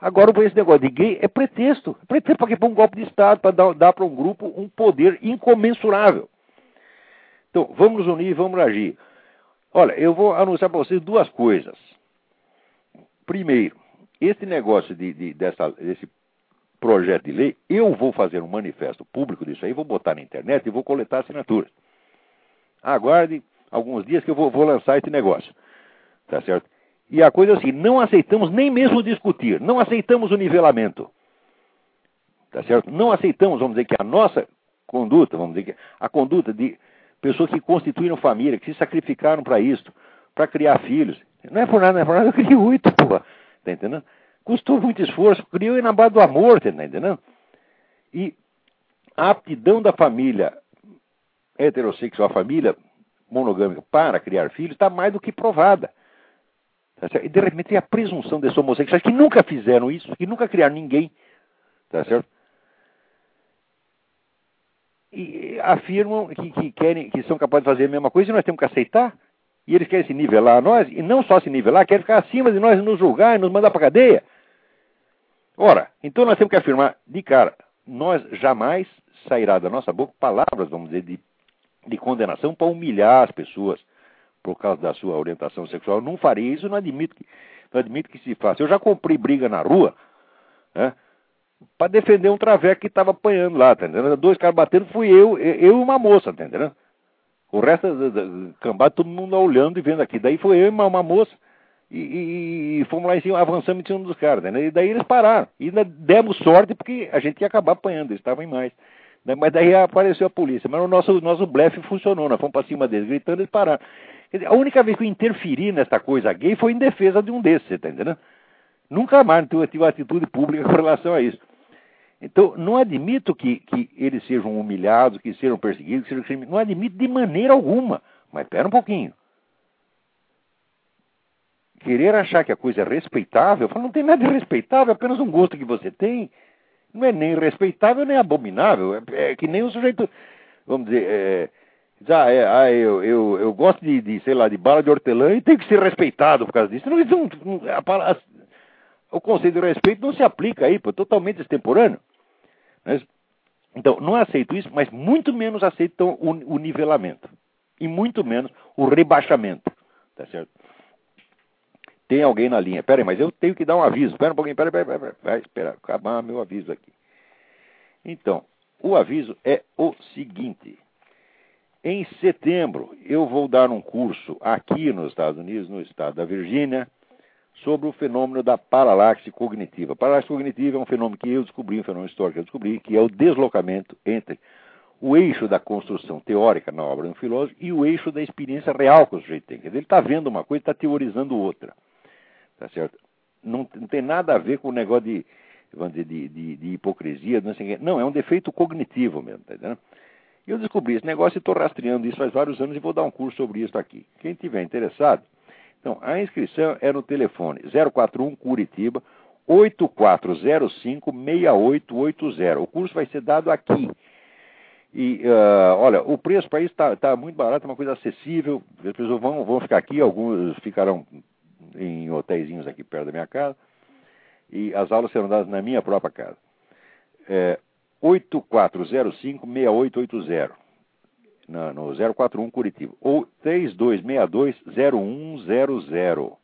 Agora, esse negócio de gay é pretexto. É pretexto para um golpe de Estado, para dar, dar para um grupo um poder incomensurável. Então, vamos nos unir, vamos agir. Olha, eu vou anunciar para vocês duas coisas. Primeiro, esse negócio de, de, dessa, desse projeto de lei, eu vou fazer um manifesto público disso aí, vou botar na internet e vou coletar assinaturas. Aguarde alguns dias que eu vou, vou lançar esse negócio. Tá certo? E a coisa é assim, não aceitamos nem mesmo discutir, não aceitamos o nivelamento. Tá certo? Não aceitamos, vamos dizer, que a nossa conduta, vamos dizer, que a conduta de pessoas que constituíram família, que se sacrificaram para isso, para criar filhos. Não é por nada, não é por nada, eu criei oito, porra. Tá entendendo? Custou muito esforço, criou na base do amor, tá entendendo? E a aptidão da família heterossexual, a família monogâmica para criar filhos, está mais do que provada. Tá e de repente tem a presunção desses homossexuais que nunca fizeram isso, que nunca criaram ninguém. Tá certo? E afirmam que, que, querem, que são capazes de fazer a mesma coisa e nós temos que aceitar. E eles querem se nivelar a nós, e não só se nivelar, querem ficar acima de nós e nos julgar e nos mandar para cadeia. Ora, então nós temos que afirmar de cara, nós jamais sairá da nossa boca palavras, vamos dizer, de de condenação para humilhar as pessoas por causa da sua orientação sexual. Eu não farei isso, não admito que, não admito que se faça. Eu já comprei briga na rua, né? Para defender um traveco que estava apanhando lá, tá entendendo? Dois caras batendo, fui eu, eu e uma moça, tá entendendo? O resto da cambada, todo mundo olhando e vendo aqui. Daí foi eu e uma, uma moça. E, e, e, fomos lá em cima, avançamos em cima dos caras. Né? E daí eles pararam. E ainda demos sorte porque a gente ia acabar apanhando, eles estavam em mais. Né? Mas daí apareceu a polícia. Mas o nosso, nosso blefe funcionou. Nós fomos para cima deles gritando eles pararam. Dizer, a única vez que eu interferi nessa coisa gay foi em defesa de um desses, está entendendo? Nunca mais tive, tive atitude pública com relação a isso. Então, não admito que, que eles sejam humilhados, que sejam perseguidos, que sejam. Não admito de maneira alguma. Mas espera um pouquinho. Querer achar que a coisa é respeitável, eu falo, não tem nada de respeitável, é apenas um gosto que você tem não é nem respeitável nem abominável. É, é que nem o sujeito, vamos dizer, é, ah, é, ah eu, eu, eu gosto de, de, sei lá, de bala de hortelã e tenho que ser respeitado por causa disso. Não, não, a, a, o conceito de respeito não se aplica aí, pô, totalmente extemporâneo. Mas, então, não aceito isso, mas muito menos aceito o, o nivelamento. E muito menos o rebaixamento. Tá certo? Tem alguém na linha. Pera aí, mas eu tenho que dar um aviso. Espera um pouquinho, pera, pera, pera. Vai esperar acabar meu aviso aqui. Então, o aviso é o seguinte. Em setembro, eu vou dar um curso aqui nos Estados Unidos, no estado da Virgínia, sobre o fenômeno da paralaxe cognitiva. Paralaxe cognitiva é um fenômeno que eu descobri, um fenômeno histórico que eu descobri, que é o deslocamento entre o eixo da construção teórica na obra de um filósofo e o eixo da experiência real que o sujeito tem. Quer dizer, ele está vendo uma coisa e está teorizando outra. Tá certo? Não, não, tem nada a ver com o negócio de, vamos dizer, de, de, de hipocrisia, não sei Não, é um defeito cognitivo mesmo, tá entendendo? Eu descobri esse negócio e estou rastreando isso faz vários anos e vou dar um curso sobre isso aqui. Quem tiver interessado, Então, a inscrição é no telefone 041 Curitiba 8405-6880. O curso vai ser dado aqui. E, uh, olha, o preço para isso está tá muito barato, é uma coisa acessível. As pessoas vão, vão ficar aqui, alguns ficarão em hotéisinhos aqui perto da minha casa. E as aulas serão dadas na minha própria casa. É, 8405-6880 no 041 Curitiba. Ou 3262-0100.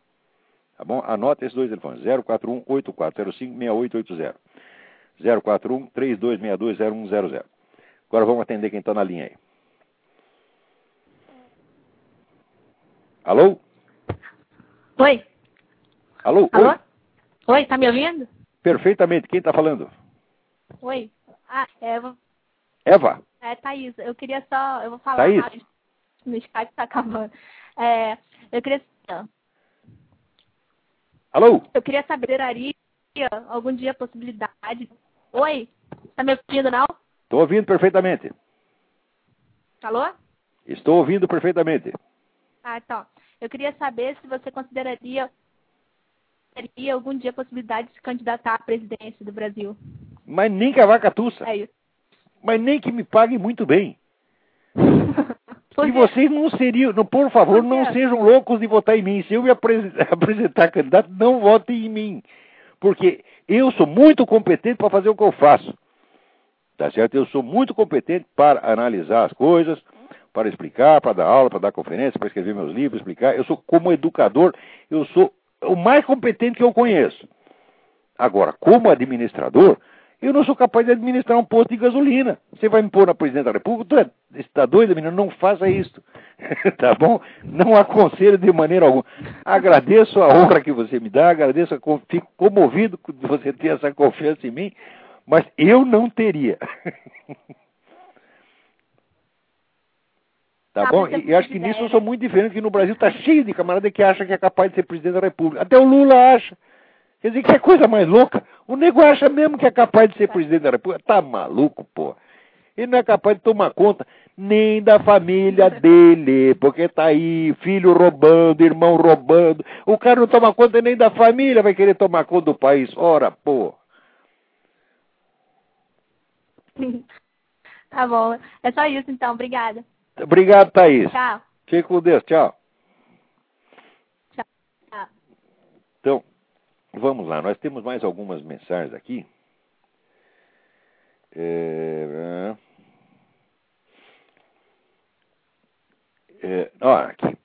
Tá bom? Anota esses dois telefones: 041 8405 6880. 041 3262 0100. Agora vamos atender quem está na linha aí. Alô? Oi. Alô? Alô? Oi, Oi tá me ouvindo? Perfeitamente. Quem está falando? Oi. Ah, Eva. Eva? É, Thaís. Eu queria só. Eu vou falar. Thaís? No Skype tá acabando. É, eu queria. Alô? Eu queria saber, Ari, algum dia a possibilidade. Oi? Tá me ouvindo, não? Estou ouvindo perfeitamente. Alô? Estou ouvindo perfeitamente. Ah, então. Eu queria saber se você consideraria teria algum dia a possibilidade de se candidatar à presidência do Brasil. Mas nem que a vaca tussa. É isso. Mas nem que me pague muito bem. e vocês não seriam, não, por favor, não sejam loucos de votar em mim. Se eu me apresentar candidato, não votem em mim. Porque eu sou muito competente para fazer o que eu faço. Tá certo? Eu sou muito competente para analisar as coisas, para explicar, para dar aula, para dar conferência, para escrever meus livros, explicar. Eu sou, como educador, eu sou o mais competente que eu conheço. Agora, como administrador, eu não sou capaz de administrar um posto de gasolina. Você vai me pôr na presidente da República? Tu é, está doido, menino? Não faça isso. tá bom? Não aconselho de maneira alguma. Agradeço a honra que você me dá, agradeço, fico comovido de você ter essa confiança em mim, mas eu não teria. Tá ah, bom? E, acho que nisso eu sou muito diferente, que no Brasil está cheio de camarada que acha que é capaz de ser presidente da República. Até o Lula acha. Quer dizer, que é coisa mais louca. O nego acha mesmo que é capaz de ser presidente da República. Tá maluco, pô. Ele não é capaz de tomar conta nem da família dele, porque tá aí, filho roubando, irmão roubando. O cara não toma conta nem da família, vai querer tomar conta do país. Ora, pô. Tá bom. É só isso então. Obrigada. Obrigado, Thaís. Tchau. Fique com Deus. Tchau. Então, vamos lá. Nós temos mais algumas mensagens aqui. É... É... Ó, aqui.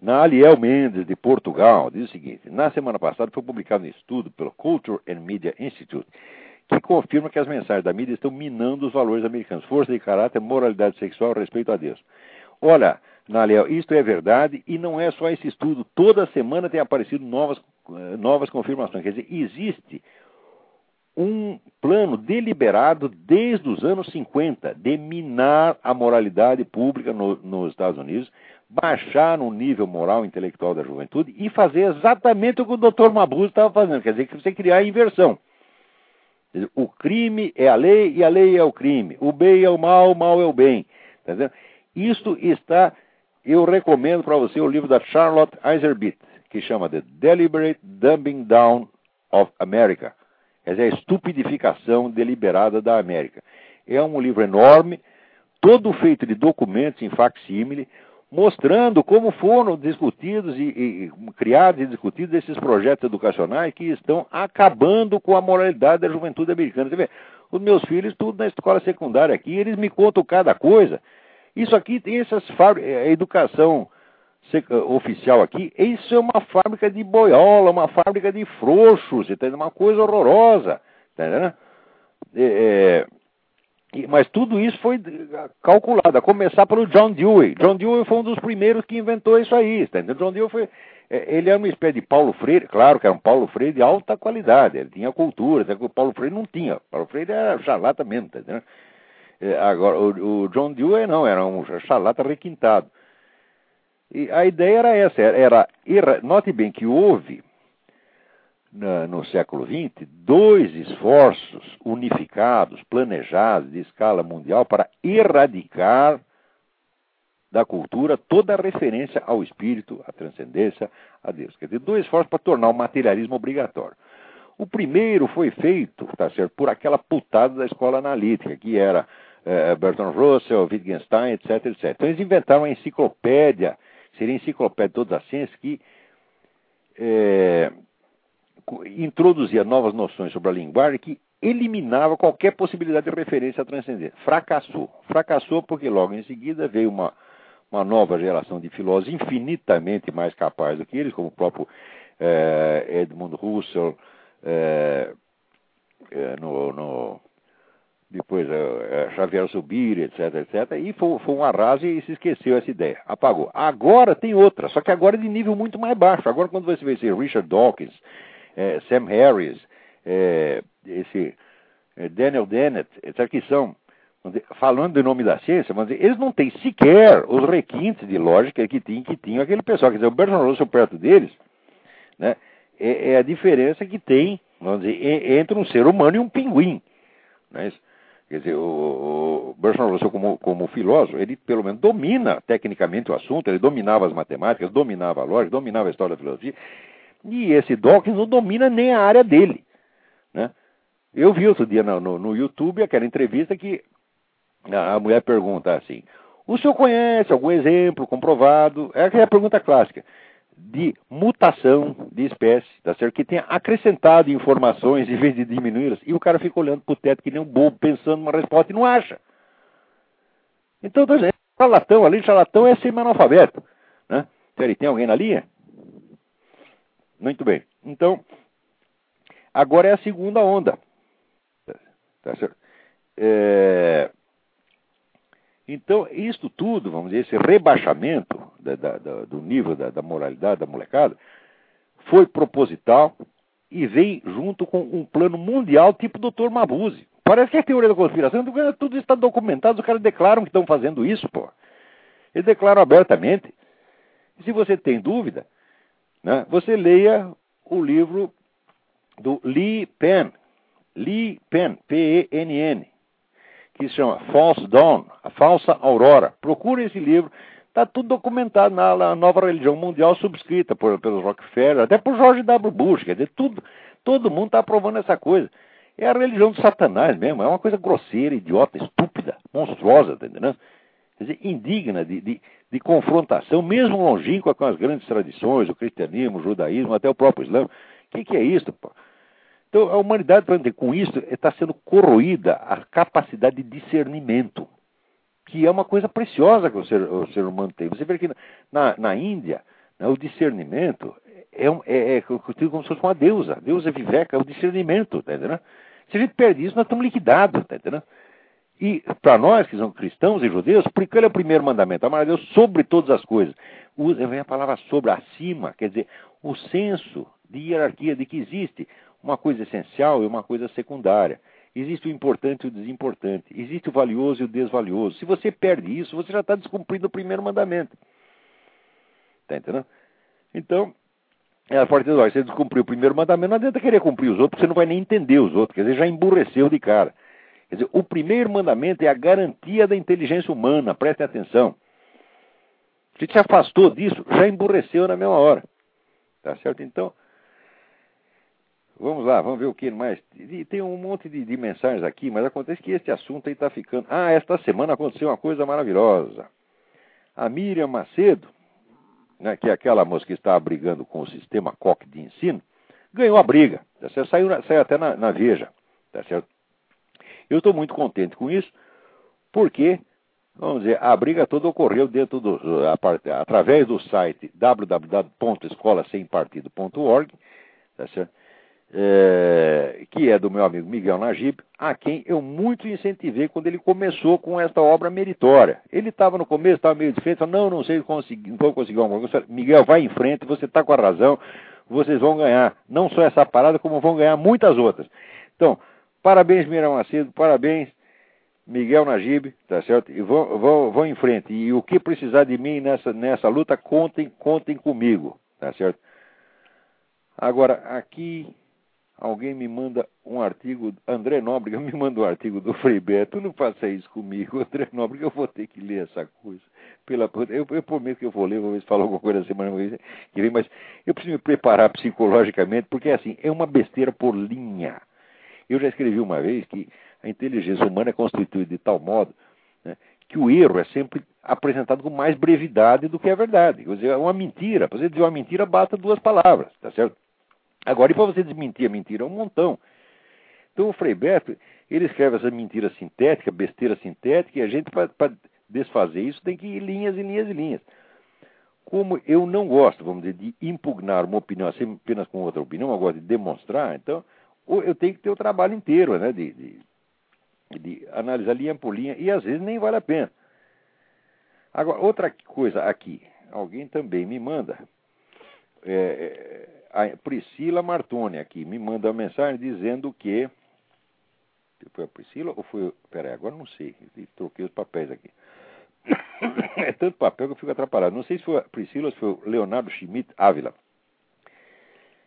Na Aliel Mendes, de Portugal, diz o seguinte: na semana passada foi publicado um estudo pelo Culture and Media Institute que confirma que as mensagens da mídia estão minando os valores americanos, força de caráter, moralidade sexual, respeito a Deus. Olha, Naliel, isto é verdade e não é só esse estudo. Toda semana tem aparecido novas, novas confirmações. Quer dizer, existe um plano deliberado desde os anos 50 de minar a moralidade pública no, nos Estados Unidos, baixar no nível moral e intelectual da juventude e fazer exatamente o que o Dr. Mabuse estava fazendo. Quer dizer, que você criar a inversão. O crime é a lei e a lei é o crime. O bem é o mal, o mal é o bem. Tá Isto está, eu recomendo para você o livro da Charlotte Iserbyt, que chama The Deliberate Dumbing Down of America. Quer dizer, a estupidificação deliberada da América. É um livro enorme, todo feito de documentos em facsímile, mostrando como foram discutidos e, e, criados e discutidos esses projetos educacionais que estão acabando com a moralidade da juventude americana. Você vê, os meus filhos, tudo na escola secundária aqui, eles me contam cada coisa. Isso aqui tem essas a educação oficial aqui, isso é uma fábrica de boiola, uma fábrica de frouxos, entendeu? uma coisa horrorosa. Entendeu? É, é, mas tudo isso foi calculado, a começar pelo John Dewey. John Dewey foi um dos primeiros que inventou isso aí. Tá John Dewey foi, é, ele era uma espécie de Paulo Freire, claro que era um Paulo Freire de alta qualidade, ele tinha cultura, que o Paulo Freire não tinha. O Paulo Freire era charlata mesmo, tá entendendo? É, agora, o, o, John Dewey não, era um charlata requintado. E a ideia era essa, era, era note bem que houve na, no século XX dois esforços unificados, planejados de escala mundial para erradicar da cultura toda referência ao espírito, à transcendência, a Deus. Quer dizer, dois esforços para tornar o materialismo obrigatório. O primeiro foi feito, tá certo, por aquela putada da escola analítica, que era é, Bertrand Russell, Wittgenstein, etc, etc. Então eles inventaram a enciclopédia, seria a enciclopédia de todas as ciências, que é, introduzia novas noções sobre a linguagem que eliminava qualquer possibilidade de referência à transcendência. Fracassou. Fracassou porque logo em seguida veio uma, uma nova geração de filósofos infinitamente mais capazes do que eles, como o próprio é, Edmund Husserl, é, é, no, no, depois é, Xavier Zubir, etc, etc, e foi, foi, um arraso e se esqueceu essa ideia, apagou. Agora tem outra, só que agora é de nível muito mais baixo. Agora quando você vê esse Richard Dawkins, Sam Harris, esse Daniel Dennett, etc, que são falando em nome da ciência, eles não têm sequer os requintes de lógica que tinha, que tinha aquele pessoal. Quer dizer, o Bertrand Russell perto deles, né, é, é, a diferença que tem, vamos dizer, entre um ser humano e um pinguim. Né? Quer dizer, o, Bertrand Russell, como, como filósofo, ele pelo menos domina tecnicamente o assunto, ele dominava as matemáticas, dominava a lógica, dominava a história da filosofia, e esse Dawkins não domina nem a área dele. Né? Eu vi outro dia no, no, no YouTube aquela entrevista que a mulher pergunta assim: o senhor conhece algum exemplo comprovado? É aquela pergunta clássica de mutação de espécie, tá certo? Que tenha acrescentado informações em vez de diminuí-las. E o cara fica olhando para o teto que nem um bobo, pensando numa resposta e não acha. Então, dizendo, charlatão, além de charlatão, é semi-analfabeto. Né? Peraí, tem alguém na linha? Muito bem. Então, agora é a segunda onda. Tá certo? É... Então, isto tudo, vamos dizer, esse rebaixamento da, da, da, do nível da, moralidade da molecada, foi proposital e vem junto com um plano mundial tipo Dr. Mabuse. Parece que é teoria da conspiração, tudo isso está documentado, os caras declaram que estão fazendo isso, pô. Eles declaram abertamente. E se você tem dúvida, né, você leia o livro do Lee Penn. Lee Penn, P-E-N-N que se chama False Dawn, a falsa aurora. Procure esse livro. Está tudo documentado na, na, nova religião mundial subscrita por, pelos Rockefeller, até por George W. Bush. Quer dizer, tudo, todo mundo está aprovando essa coisa. É a religião do Satanás mesmo. É uma coisa grosseira, idiota, estúpida, monstruosa, tá entendendo? Quer dizer, indigna de, de, de confrontação, mesmo longínqua com as grandes tradições, o cristianismo, o judaísmo, até o próprio islã. O que, que é isso, pô? Então, a humanidade, com isso, está sendo corroída a capacidade de discernimento, que é uma coisa preciosa que o ser, o ser humano tem. Você vê que na, na Índia, né, o discernimento é, é, é, como se fosse uma deusa. Deusa viveca, é o discernimento, tá entendendo? Se a gente perde isso, nós estamos liquidados, tá entendendo? E para nós, que somos cristãos e judeus, ele é o primeiro mandamento, amar a Deus sobre todas as coisas. Usa, vem a palavra sobre, acima, quer dizer, o senso de hierarquia, de que existe uma coisa essencial e uma coisa secundária. Existe o importante e o desimportante. Existe o valioso e o desvalioso. Se você perde isso, você já está descumprindo o primeiro mandamento. Está entendendo? Então, é, a partir do você descumpriu o primeiro mandamento, não adianta querer cumprir os outros, porque você não vai nem entender os outros. Quer dizer, já emburreceu de cara. Quer dizer, o primeiro mandamento é a garantia da inteligência humana. Prestem atenção. Se te afastou disso, já emburreceu na mesma hora. Tá certo? Então, Vamos lá, vamos ver o que mais. Tem um monte de, de mensagens aqui, mas acontece que este assunto aí está ficando. Ah, esta semana aconteceu uma coisa maravilhosa. A Miriam Macedo, né, que é aquela moça que está brigando com o sistema COC de ensino, ganhou a briga. Tá certo? Saiu, saiu até na, na Veja. Tá certo? Eu estou muito contente com isso, porque, vamos dizer, a briga toda ocorreu dentro do, através do site www.escolasempartido.org, tá certo? É, que é do meu amigo Miguel Najib, a quem eu muito incentivei quando ele começou com esta obra meritória. Ele estava no começo, estava meio desfeito, falou, não, não sei conseguir, não vou conseguir alguma coisa. Miguel, vai em frente, você está com a razão, vocês vão ganhar, não só essa parada, como vão ganhar muitas outras. Então, parabéns, Miriam Macedo, parabéns, Miguel Najib, tá certo? E vão, vão, vão em frente. E o que precisar de mim nessa, nessa luta, contem, contem comigo, tá certo? Agora, aqui alguém me manda um artigo, André Nóbrega me manda um artigo do Frei Beto, não faça isso comigo, André Nóbrega, eu vou ter que ler essa coisa. Pela, eu, eu prometo que eu vou ler, vou ver se fala alguma coisa na semana que vem, mas eu preciso me preparar psicologicamente, porque assim, é uma besteira por linha. Eu já escrevi uma vez que a inteligência humana é constituída de tal modo né, que o erro é sempre apresentado com mais brevidade do que a verdade. Quer dizer, é uma mentira. Para você dizer uma mentira, basta duas palavras, tá certo? Agora, e para você desmentir a mentira? É um montão. Então, o Frei Beto, ele escreve essa mentira sintética, besteira sintética, e a gente, para desfazer isso, tem que ir linhas e linhas e linhas. Como eu não gosto, vamos dizer, de impugnar uma opinião assim, apenas com outra opinião, eu gosto de demonstrar, então eu tenho que ter o trabalho inteiro, né, de, de, de analisar linha por linha, e às vezes nem vale a pena. Agora, outra coisa aqui, alguém também me manda. É, a Priscila Martoni aqui me manda uma mensagem dizendo que. Foi a Priscila ou foi. Peraí, agora não sei. Troquei os papéis aqui. É tanto papel que eu fico atrapalhado. Não sei se foi a Priscila ou se foi o Leonardo Schmidt Ávila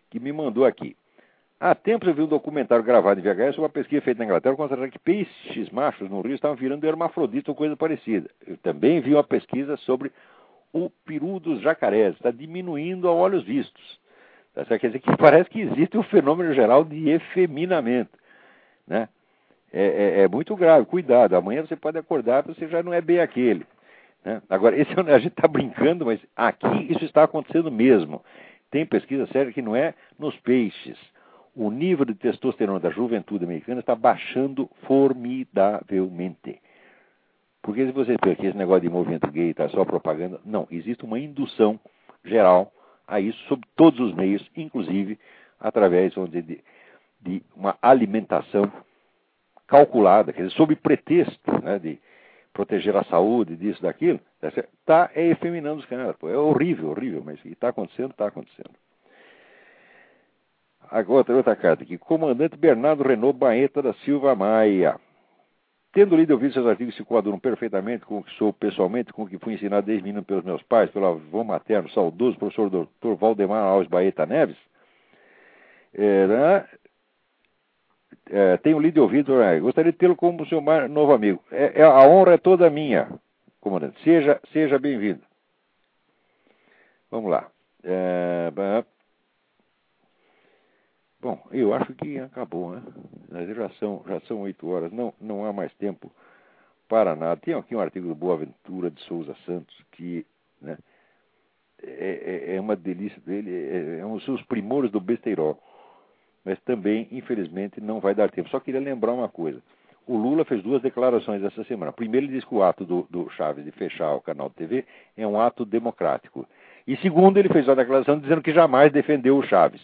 que me mandou aqui. Há tempos eu vi um documentário gravado em VHS sobre uma pesquisa feita na Inglaterra constatando que peixes machos no rio estavam virando hermafroditas ou coisa parecida. Eu também vi uma pesquisa sobre o peru dos jacarés, está diminuindo a olhos vistos. Tá Quer dizer que parece que existe um fenômeno geral de efeminamento. Né? É, é, é, muito grave, cuidado. Amanhã você pode acordar e você já não é bem aquele. Né? Agora, esse, a gente está brincando, mas aqui isso está acontecendo mesmo. Tem pesquisa séria que não é nos peixes. O nível de testosterona da juventude americana está baixando formidavelmente. Porque se você vê que esse negócio de movimento gay está só propaganda, não, existe uma indução geral a isso sob todos os meios, inclusive através de, de, uma alimentação calculada, quer dizer, sob pretexto né, de proteger a saúde, disso, daquilo, está é, efeminando os caras. É horrível, horrível, mas está acontecendo, está acontecendo. Agora, outra carta aqui. Comandante Bernardo Renault Baeta da Silva Maia. Tendo lido e ouvido seus artigos se coadunam perfeitamente com o que sou pessoalmente, com o que fui ensinado desde menino pelos meus pais, pelo avô materno, saudoso professor Dr. Valdemar Alves Baeta Neves, é, né? é, tenho lido e ouvido, é, gostaria de tê-lo como seu novo amigo. É, é, a honra é toda minha, comandante. Seja, seja bem-vindo. Vamos lá. É, Bom, eu acho que acabou, né? Já são, já são oito horas, não, não há mais tempo para nada. Tem aqui um artigo do Boaventura de Souza Santos que né, é, é, é uma delícia dele, é, é um dos primores do besteirol. Mas também, infelizmente, não vai dar tempo. Só queria lembrar uma coisa. O Lula fez duas declarações essa semana. Primeiro, ele disse que o ato do, do Chaves de fechar o canal de TV é um ato democrático. E segundo, ele fez uma declaração dizendo que jamais defendeu o Chaves.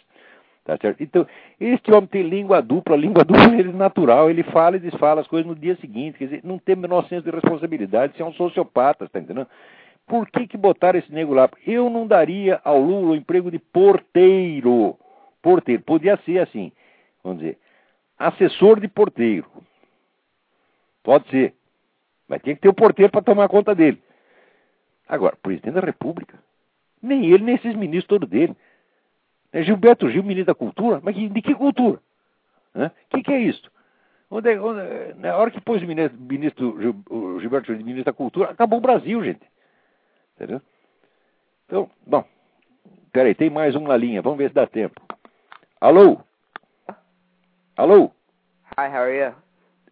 Tá certo? Então, este homem tem língua dupla, língua dupla ele é natural, ele fala e desfala as coisas no dia seguinte, quer dizer, não tem o menor senso de responsabilidade, você é um sociopata, tá entendendo? Por que, que botaram esse nego lá? Eu não daria ao Lula o emprego de porteiro. Porteiro, podia ser assim, vamos dizer, assessor de porteiro. Pode ser. Mas tem que ter o porteiro para tomar conta dele. Agora, presidente da República, nem ele, nem esses ministros todos dele. É Gilberto Gil, ministro da Cultura? Mas de que cultura? O né? que, que, é isso? Onde, é, onde, na hora que pôs o ministro, ministro o Gilberto Gil, ministro da Cultura, acabou o Brasil, gente. Entendeu? Então, bom. Peraí, tem mais um na linha. Vamos ver se dá tempo. Alô? Alô? Hi, how are you?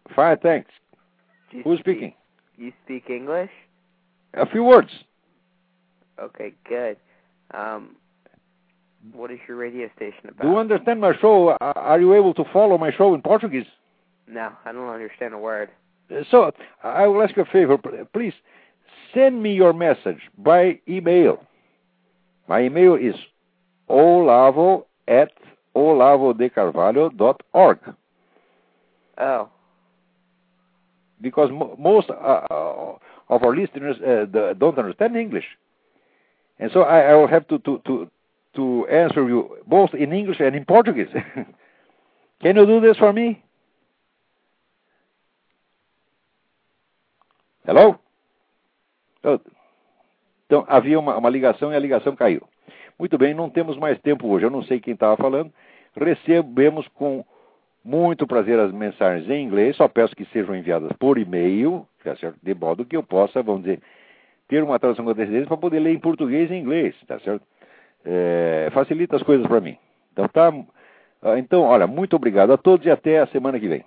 Fine, thanks. You Who's speaking? You speak English? A few words. Okay, good. Um, what is your radio station about? Do you understand my show? Are you able to follow my show in Portuguese? No, I don't understand a word. Uh, so, I will ask you a favor. Please send me your message by email. My email is olavo at olavodecarvalho.org. Oh. Because most uh, uh, of our listeners uh, don't understand English. And so I, I will have to, to, to, to answer you both in English and in Portuguese. Can you do this for me? Hello? Então, havia uma, uma ligação e a ligação caiu. Muito bem, não temos mais tempo hoje. Eu não sei quem estava falando. recebemos com muito prazer as mensagens em inglês, só peço que sejam enviadas por e-mail, tá certo? de modo que eu possa, vamos dizer, ter uma tradução com antecedência para poder ler em português e inglês, tá certo? É, facilita as coisas para mim. Então tá. Ah, então, olha, muito obrigado a todos e até a semana que vem.